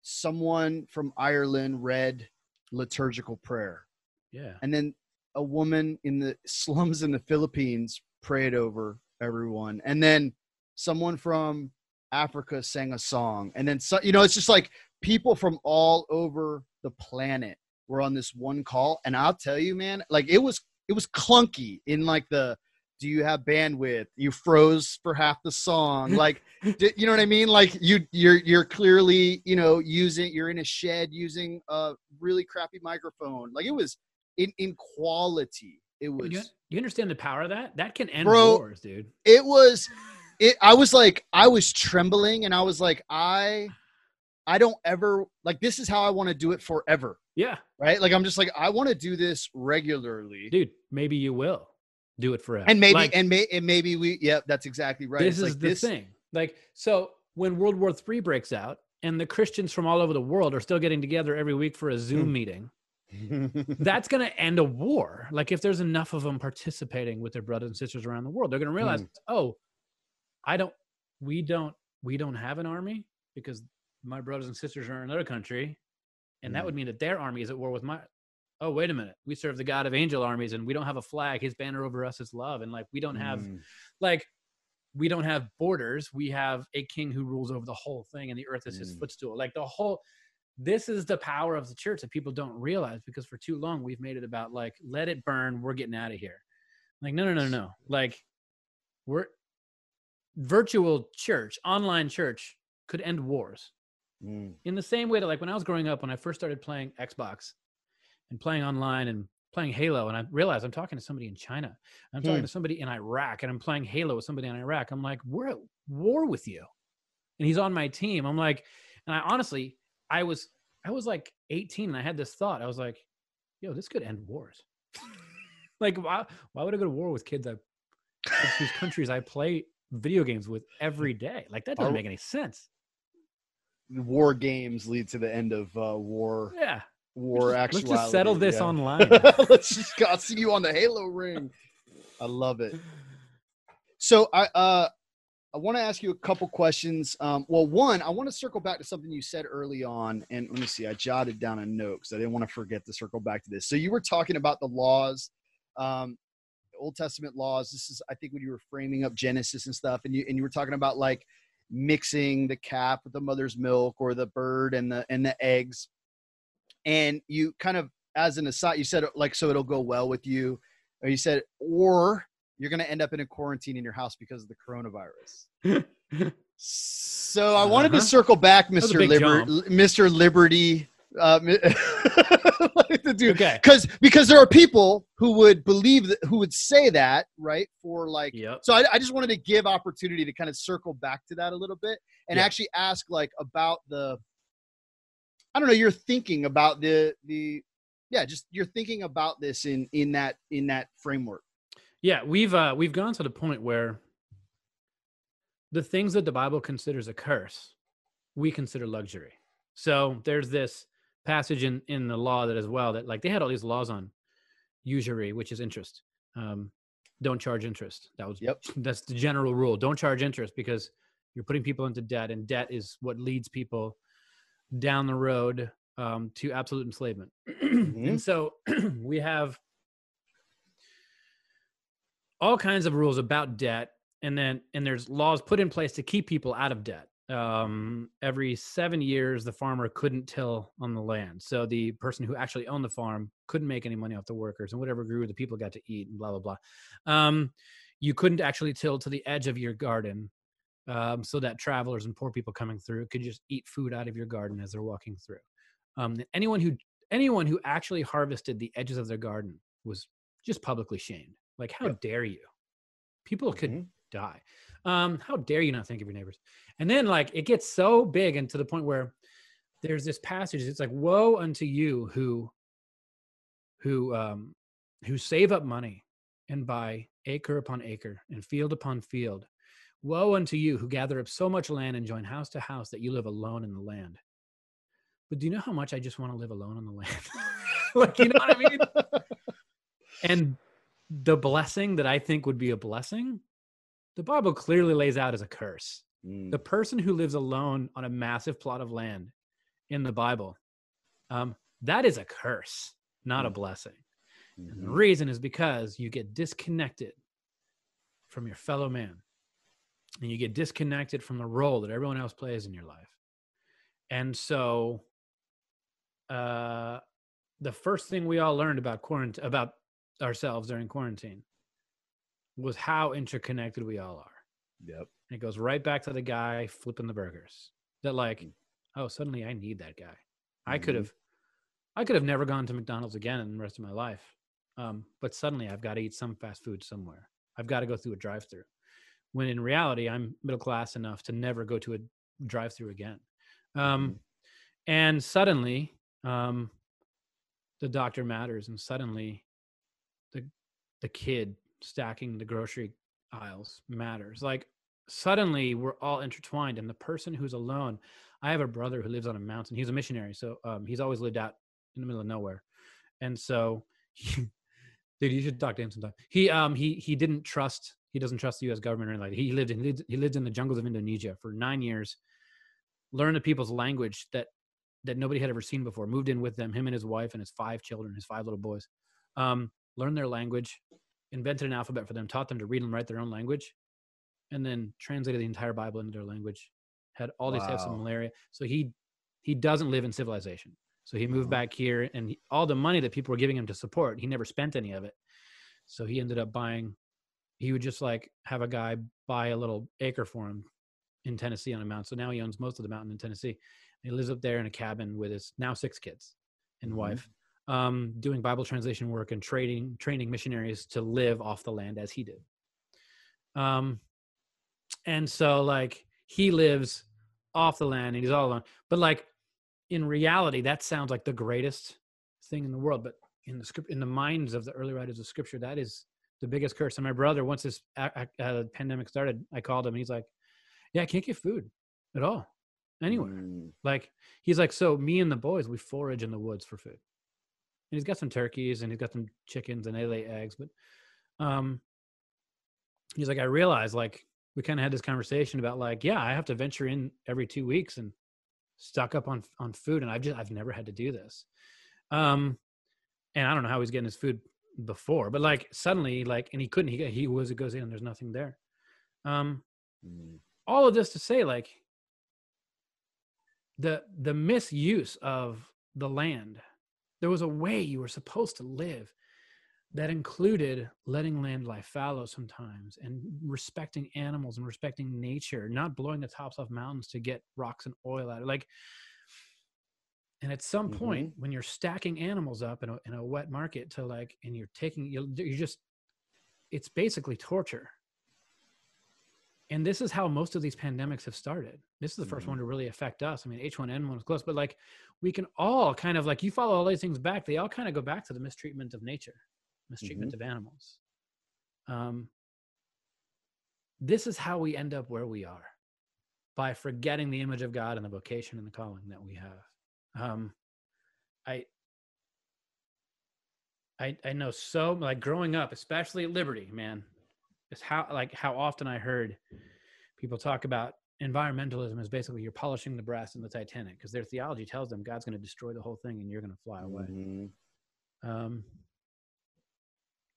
someone from Ireland read liturgical prayer. Yeah, and then a woman in the slums in the Philippines prayed over everyone, and then someone from Africa sang a song, and then so, you know it's just like people from all over the planet were on this one call, and I'll tell you, man, like it was it was clunky in like the do you have bandwidth? You froze for half the song. Like d- you know what i mean? Like you you're you're clearly you know using you're in a shed using a really crappy microphone. Like it was in in quality. It was you, you understand the power of that? That can end Bro, wars, dude. it was it i was like i was trembling and i was like i i don't ever like this is how i want to do it forever. Yeah, right? Like i'm just like i want to do this regularly. Dude. Maybe you will do it forever. and maybe Like, and may and maybe we yeah that's exactly right this It's is like the this- thing. Like, so when World War III breaks out and the Christians from all over the world are still getting together every week for a Zoom Hmm. meeting, that's going to end a war. Like, if there's enough of them participating with their brothers and sisters around the world, they're going to realize, Hmm. oh, I don't, we don't, we don't have an army because my brothers and sisters are in another country, and that Hmm. would mean that their army is at war with my. Oh, wait a minute. We serve the God of angel armies, and we don't have a flag. His banner over us is love, and like we don't have Mm. like we don't have borders we have a king who rules over the whole thing and the earth is his Mm. footstool like the whole this is the power of the church that people don't realize because for too long we've made it about like let it burn we're getting out of here like no no no no like we're virtual church online church could end wars Mm. in the same way that like when I was growing up, when I first started playing Xbox and playing online and playing Halo, and I realized I'm talking to somebody in China, I'm talking Hmm. to somebody in Iraq, and I'm playing Halo with somebody in Iraq. I'm like, we're at war with you, and he's on my team. I'm like, and I honestly, I was, I was like 18, and I had this thought. I was like, yo, this could end wars. like, why, why would I go to war with kids I, kids whose countries I play video games with every day? Like that doesn't make any sense. war games lead to the end of uh, war Yeah. War actually, Let's just settle this yeah. online. Let's just go see you on the Halo ring. I love it. So I uh I want to ask you a couple questions. Um, well, one, I want to circle back to something you said early on, and let me see. I jotted down a note because I didn't want to forget to circle back to this. So you were talking about the laws, um, Old Testament laws. This is, I think, when you were framing up Genesis and stuff, and you and you were talking about like mixing the calf with the mother's milk or the bird and the and the eggs, and you kind of as an aside, you said like so it'll go well with you, or you said or you're going to end up in a quarantine in your house because of the coronavirus. So I wanted to Uh-huh. circle back, Mr. big Liber- Mr. Liberty. Uh, mi- like the dude, Okay. because because there are people who would believe that who would say that right for like. Yep. So I, I just wanted to give opportunity to kind of circle back to that a little bit and Yeah. actually ask like about the. I don't know. You're thinking about the the, yeah. Just you're thinking about this in in that in that framework. Yeah, we've uh we've gone to the point where the things that the Bible considers a curse, we consider luxury. So there's this passage in in the law that as well that like they had all these laws on usury, which is interest. Um, don't charge interest. That was Yep. that's the general rule. Don't charge interest because you're putting people into debt, and debt is what leads people down the road um, to absolute enslavement. Mhm. And so we have all kinds of rules about debt, and then and there's laws put in place to keep people out of debt. Um, every seven years, the farmer couldn't till on the land, so the person who actually owned the farm couldn't make any money off the workers, and whatever grew, the people got to eat, and blah blah blah. Um, you couldn't actually till to the edge of your garden um, so that travelers and poor people coming through could just eat food out of your garden as they're walking through. Um, anyone who anyone who actually harvested the edges of their garden was just publicly shamed. Like, how dare you? People could Mhm. die. Um, how dare you not think of your neighbors? And then like it gets so big and to the point where there's this passage. It's like, woe unto you who who um who save up money and buy acre upon acre and field upon field. Woe unto you who gather up so much land and join house to house that you live alone in the land. But do you know how much I just want to live alone on the land? like, you know what I mean? And the blessing that I think would be a blessing, the Bible clearly lays out as a curse. Mm. The person who lives alone on a massive plot of land in the Bible, um, that is a curse, not a Mm. blessing. And the Mhm. reason is because you get disconnected from your fellow man and you get disconnected from the role that everyone else plays in your life. And so uh the first thing we all learned about quarantine about ourselves during quarantine was how interconnected we all are. Yep. And it goes right back to the guy flipping the burgers. That like, Mm. oh, suddenly I need that guy. I could Mhm. have, I could have never gone to McDonald's again in the rest of my life. Um, but suddenly I've got to eat some fast food somewhere. I've got to go through a drive-through. When in reality, I'm middle class enough to never go to a drive-through again. Um, and suddenly, um, the doctor matters, and suddenly, the the kid stacking the grocery aisles matters. Like suddenly we're all intertwined and the person who's alone i have a brother who lives on a mountain he's a missionary so um, he's always lived out in the middle of nowhere and so dude you should talk to him sometime he um he he didn't trust he doesn't trust the us government or anything like he lived in he lived, in the jungles of indonesia for nine years learned the people's language that that nobody had ever seen before moved in with them him and his wife and his five children his five little boys um learned their language invented an alphabet for them taught them to read and write their own language and then translated the entire Bible into their language. Had all these types of malaria. So he he doesn't live in civilization. So he moved Mhm. back here, and he, all the money that people were giving him to support, he never spent any of it. So he ended up buying. He would just like have a guy buy a little acre for him in Tennessee on a mountain. So now he owns most of the mountain in Tennessee. He lives up there in a cabin with his now six kids and Mhm. wife, um, doing Bible translation work and trading training missionaries to live off the land as he did. Um, and so like he lives off the land and he's all alone but like in reality that sounds like the greatest thing in the world but in the script in the minds of the early writers of scripture that is the biggest curse. And my brother once this a- a- uh, pandemic started i called him and he's like yeah i can't get food at all anywhere. Mm. like he's like so me and the boys we forage in the woods for food. And he's got some turkeys and he's got some chickens and they lay eggs but um he's like i realized like we kind of had this conversation about like yeah i have to venture in every two weeks and stock up on on food and i've just i've never had to do this. Um and i don't know how he's getting his food before but like suddenly like and he couldn't he he was it goes in and there's nothing there. Um Mm. all of this to say like the the misuse of the land. There was a way you were supposed to live that included letting land lie fallow sometimes and respecting animals and respecting nature not blowing the tops off mountains to get rocks and oil out of like and at some point when you're stacking animals up in a, in a wet market to like and you're taking you you just it's basically torture and this is how most of these pandemics have started. This is the 1st Mhm. one to really affect us. I mean, H1N1 was close, but like we can all kind of like you follow all these things back, they all kind of go back to the mistreatment of nature, mistreatment of animals. Um, this is how we end up where we are by forgetting the image of God and the vocation and the calling that we have. Um, I, I, I know so like growing up, especially at Liberty, man, is how like how often I heard people talk about environmentalism is basically you're polishing the brass in the Titanic because their theology tells them God's going to destroy the whole thing and you're going to fly away. Mhm. Um,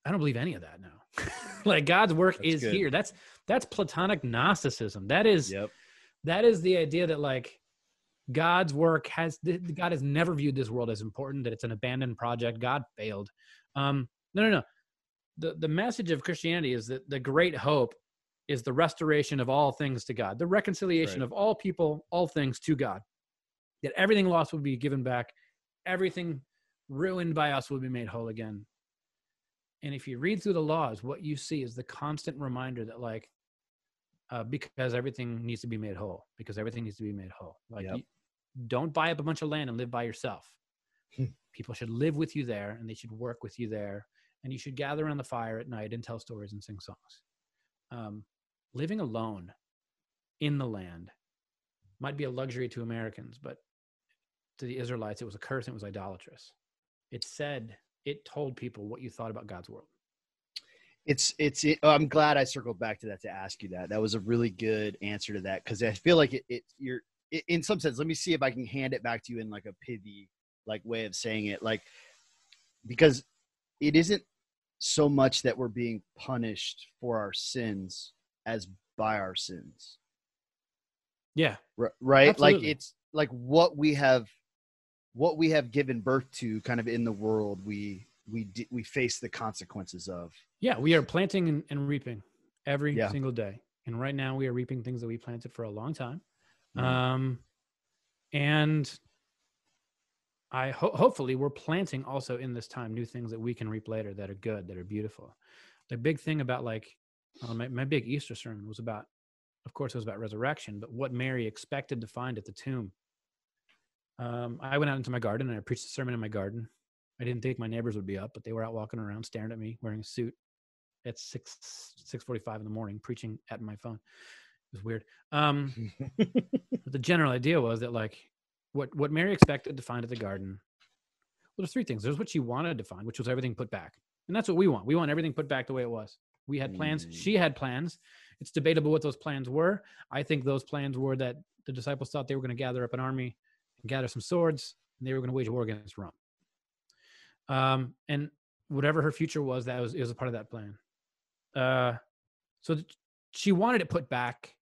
I don't believe any of that now. like God's work That's is good. here. That's that's Platonic Gnosticism. That is Yep. that is the idea that like God's work has God has never viewed this world as important. That it's an abandoned project. God failed. Um, no, no, no. The the message of Christianity is that the great hope is the restoration of all things to God, the reconciliation Right. of all people, all things to God. That everything lost will be given back, everything ruined by us will be made whole again. And if you read through the laws, what you see is the constant reminder that, like, uh, because everything needs to be made whole, because everything needs to be made whole. Like, Yep. Don't buy up a bunch of land and live by yourself. Hmm. People should live with you there, and they should work with you there, and you should gather around the fire at night and tell stories and sing songs. Um, living alone in the land might be a luxury to Americans, but to the Israelites, it was a curse and it was idolatrous. It said, it told people what you thought about God's world. It's it's. It, oh, I'm glad I circled back to that to ask you that. That was a really good answer to that because I feel like it. it you're in some sense. Let me see if I can hand it back to you in like a pithy like way of saying it. Like because it isn't so much that we're being punished for our sins as by our sins. Yeah. R- right like it's like what we have what we have given birth to kind of in the world we we d- we face the consequences of Yeah. We are planting and, and reaping every Yeah. single day. And right now we are reaping things that we planted for a long time. Mhm. Um, and I ho- hopefully we're planting also in this time new things that we can reap later that are good, that are beautiful. The big thing about like uh, my, my big Easter sermon was about, of course, it was about resurrection, but what Mary expected to find at the tomb. Um, I went out into my garden and I preached a sermon in my garden. I didn't think my neighbors would be up, but they were out walking around staring at me wearing a suit at six six forty five in the morning, preaching at my phone. It was weird. Um, the general idea was that like what what Mary expected to find at the garden. Well, there's three things. There's what she wanted to find, which was everything put back, and that's what we want. We want everything put back the way it was. We had plans. Mm. She had plans. It's debatable what those plans were. I think those plans were that the disciples thought they were going to gather up an army and gather some swords, and they were going to wage war against Rome. Um, and whatever her future was, that was it was a part of that plan. Uh, so th- she wanted it put back,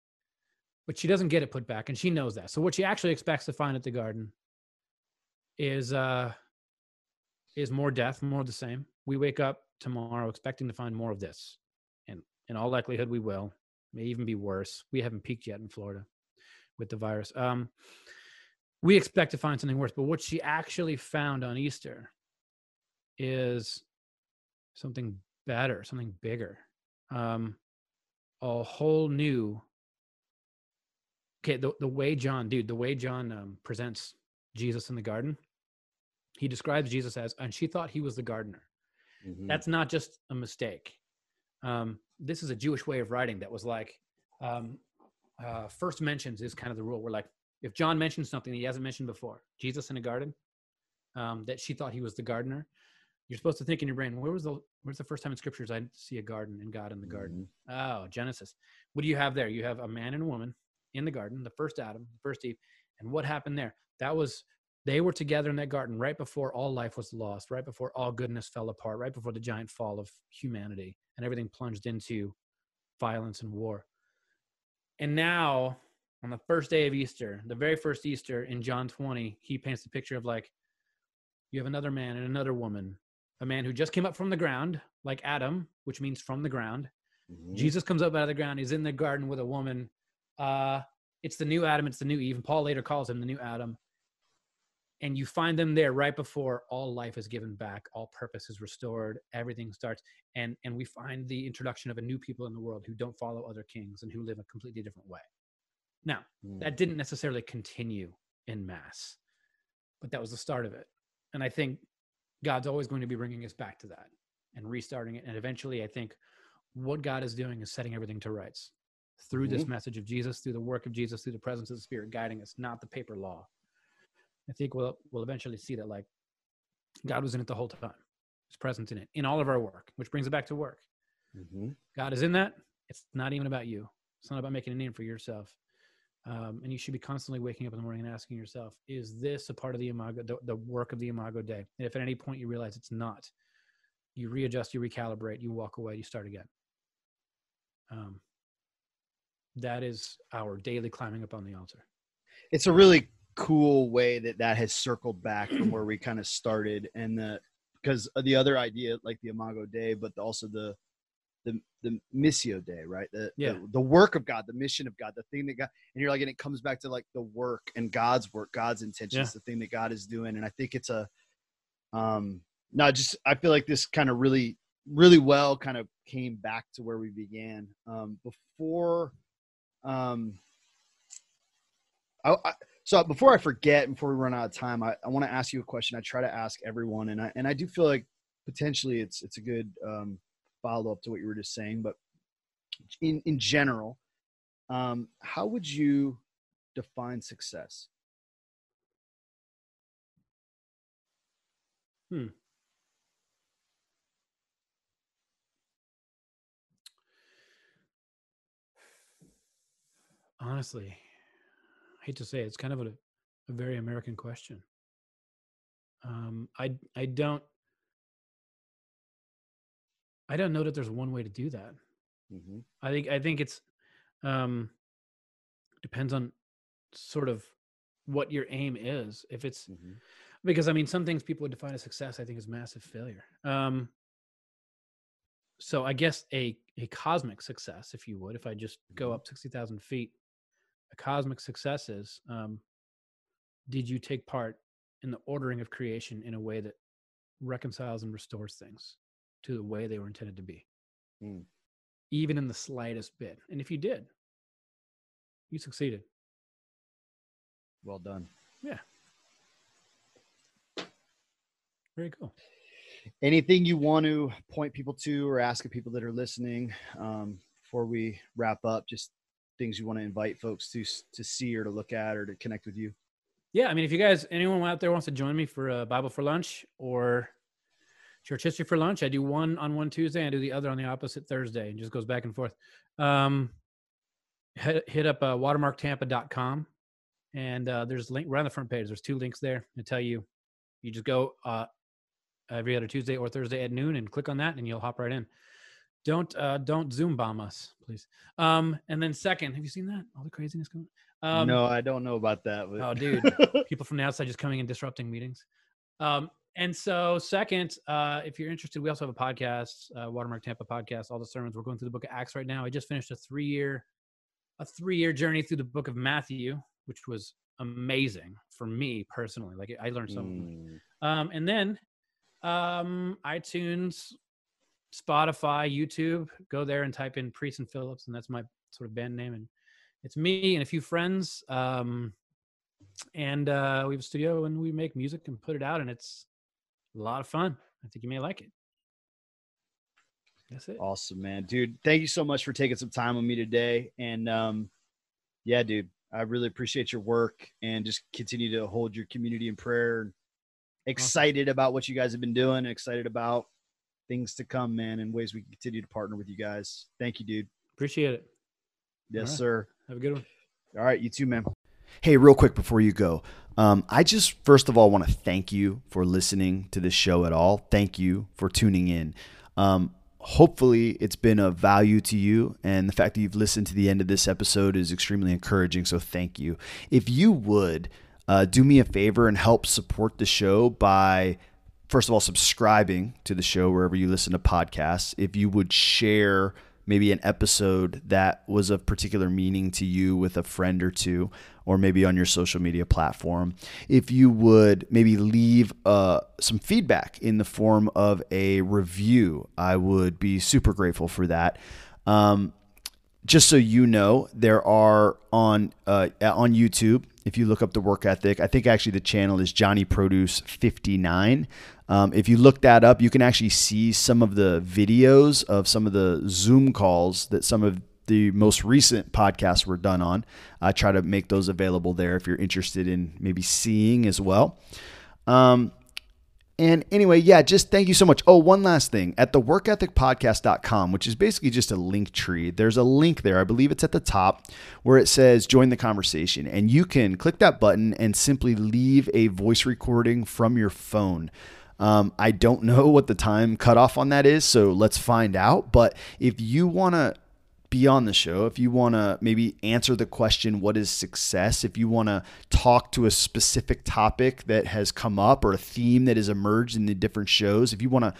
but she doesn't get it put back, and she knows that. So what she actually expects to find at the garden is uh is more death, more of the same. We wake up tomorrow expecting to find more of this, and in all likelihood, we will. May even be worse. We haven't peaked yet in Florida with the virus. Um, we expect to find something worse, but what she actually found on Easter is something better, something bigger, um, a whole new. Okay, the the way John, dude, the way John um, presents Jesus in the garden, he describes Jesus as, and she thought he was the gardener. Mhm. That's not just a mistake. Um, this is a Jewish way of writing that was like, um, uh, first mentions is kind of the rule. Where like, if John mentions something he hasn't mentioned before, Jesus in a garden, um, that she thought he was the gardener, you're supposed to think in your brain, where was the where's the first time in scriptures I see a garden and God in the garden? Oh, Genesis. What do you have there? You have a man and a woman in the garden, the first Adam, the first Eve. And what happened there? That was they were together in that garden right before all life was lost, right before all goodness fell apart, right before the giant fall of humanity and everything plunged into violence and war. And now, on the first day of Easter, the very first Easter in John 20, he paints the picture of like you have another man and another woman, a man who just came up from the ground, like Adam, which means from the ground. Mhm. Jesus comes up out of the ground. He's in the garden with a woman. Uh, it's the new Adam. It's the new Eve. And Paul later calls him the new Adam. And you find them there right before all life is given back, all purpose is restored, everything starts, and and we find the introduction of a new people in the world who don't follow other kings and who live a completely different way. Now, Mm. that didn't necessarily continue in mass, but that was the start of it. And I think God's always going to be bringing us back to that and restarting it. And eventually, I think what God is doing is setting everything to rights through this message of Jesus, through the work of Jesus, through the presence of the Spirit guiding us, not the paper law. I think we'll we'll eventually see that like God was in it the whole time. He's present in it in all of our work, which brings it back to work. Mhm. God is in that. It's not even about you. It's not about making a name for yourself. Um, and you should be constantly waking up in the morning and asking yourself, is this a part of the imago, the, the work of the imago Dei? And if at any point you realize it's not, you readjust, you recalibrate, you walk away, you start again. Um, that is our daily climbing up on the altar. It's a really cool way that that has circled back from where we kind of started, and the because the other idea, like the Imago Dei, but also the the the missio Dei, right? The, Yeah. the the work of God, the mission of God, the thing that God, and you're like, and it comes back to like the work and God's work, God's intentions, the thing that God is doing, and I think it's a, um, no, just I feel like this kind of really, really well kind of came back to where we began. Um, before, um, I, I so before I forget, before we run out of time, I, I want to ask you a question. I try to ask everyone, and I and I do feel like potentially it's it's a good um, follow up to what you were just saying. But in in general, um, how would you define success? Honestly, I hate to say it, it's kind of a, a very American question. Um, I I don't I don't know that there's one way to do that. Mm-hmm. I think I think it's um depends on sort of what your aim is. If it's Mm-hmm. because I mean some things people would define as success, I think is massive failure. Um so I guess a a cosmic success, if you would, if I just go Mhm. up sixty thousand feet, cosmic success is um did you take part in the ordering of creation in a way that reconciles and restores things to the way they were intended to be? Mm. even in the slightest bit. And if you did, you succeeded. Well done. Yeah. Very cool. Anything you want to point people to or ask of people that are listening um, before we wrap up? Just things you want to invite folks to to see or to look at or to connect with you. Yeah, I mean, if you guys, anyone out there wants to join me for a Bible for lunch or church history for lunch, I do one on one Tuesday and I do the other on the opposite Thursday. and just goes back and forth. Um, hit, hit up uh, watermarktampa.com and uh, there's a link right on the front page. There's two links there to tell you. You just go uh, every other Tuesday or Thursday at noon and click on that, and you'll hop right in. Don't uh, don't Zoom bomb us, please. Um, and then second, have you seen that? All the craziness going. Um, no, I don't know about that. But... Oh, dude. people from the outside just coming and disrupting meetings. Um, and so, second, uh, if you're interested, we also have a podcast, uh, Watermark Tampa podcast. All the sermons. We're going through the Book of Acts right now. I just finished a three year, a three year journey through the Book of Matthew, which was amazing for me personally. Like I learned so much. Mm. Um, and then um, iTunes, Spotify, YouTube. Go there and type in Preson Phillips, and that's my sort of band name. And it's me and a few friends. Um, and uh, we have a studio and we make music and put it out, and it's a lot of fun. I think you may like it. That's it. Awesome, man, dude. Thank you so much for taking some time with me today. And um, yeah, dude, I really appreciate your work and just continue to hold your community in prayer. Excited about what you guys have been doing. Excited about things to come, man, and ways we can continue to partner with you guys. Thank you, dude. Appreciate it. Yes, right. sir. Have a good one. All right, you too, man. Hey, real quick before you go, um, I just first of all want to thank you for listening to this show at all. Thank you for tuning in. Um, hopefully, it's been of value to you, and the fact that you've listened to the end of this episode is extremely encouraging. So, thank you. If you would uh, do me a favor and help support the show by first of all subscribing to the show wherever you listen to podcasts, if you would share maybe an episode that was of particular meaning to you with a friend or two, or maybe on your social media platform. If you would maybe leave uh, some feedback in the form of a review, I would be super grateful for that. Um, just so you know, there are on uh, on YouTube. If you look up the work ethic, I think actually the channel is Johnny Produce 59. Um, if you look that up, you can actually see some of the videos of some of the Zoom calls that some of the most recent podcasts were done on. I try to make those available there if you're interested in maybe seeing as well. Um, And anyway, yeah, just thank you so much. Oh, one last thing. At the workethicpodcast.com, which is basically just a link tree, there's a link there. I believe it's at the top where it says join the conversation. And you can click that button and simply leave a voice recording from your phone. Um, I don't know what the time cutoff on that is, so let's find out. But if you want to be on the show, if you want to maybe answer the question, what is success? If you want to talk to a specific topic that has come up or a theme that has emerged in the different shows, if you want to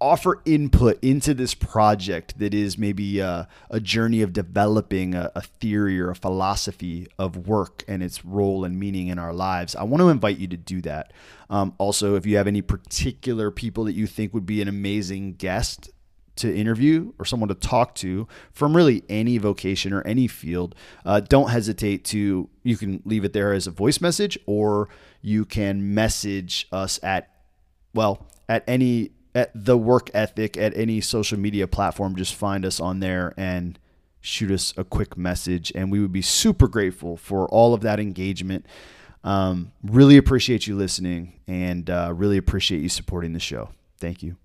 offer input into this project that is maybe a, a journey of developing a, a, theory or a philosophy of work and its role and meaning in our lives, I want to invite you to do that. Um, also, if you have any particular people that you think would be an amazing guest to interview or someone to talk to from really any vocation or any field, uh, don't hesitate to. You can leave it there as a voice message, or you can message us at, well, at any at the work ethic at any social media platform. Just find us on there and shoot us a quick message, and we would be super grateful for all of that engagement. Um, really appreciate you listening, and uh, really appreciate you supporting the show. Thank you.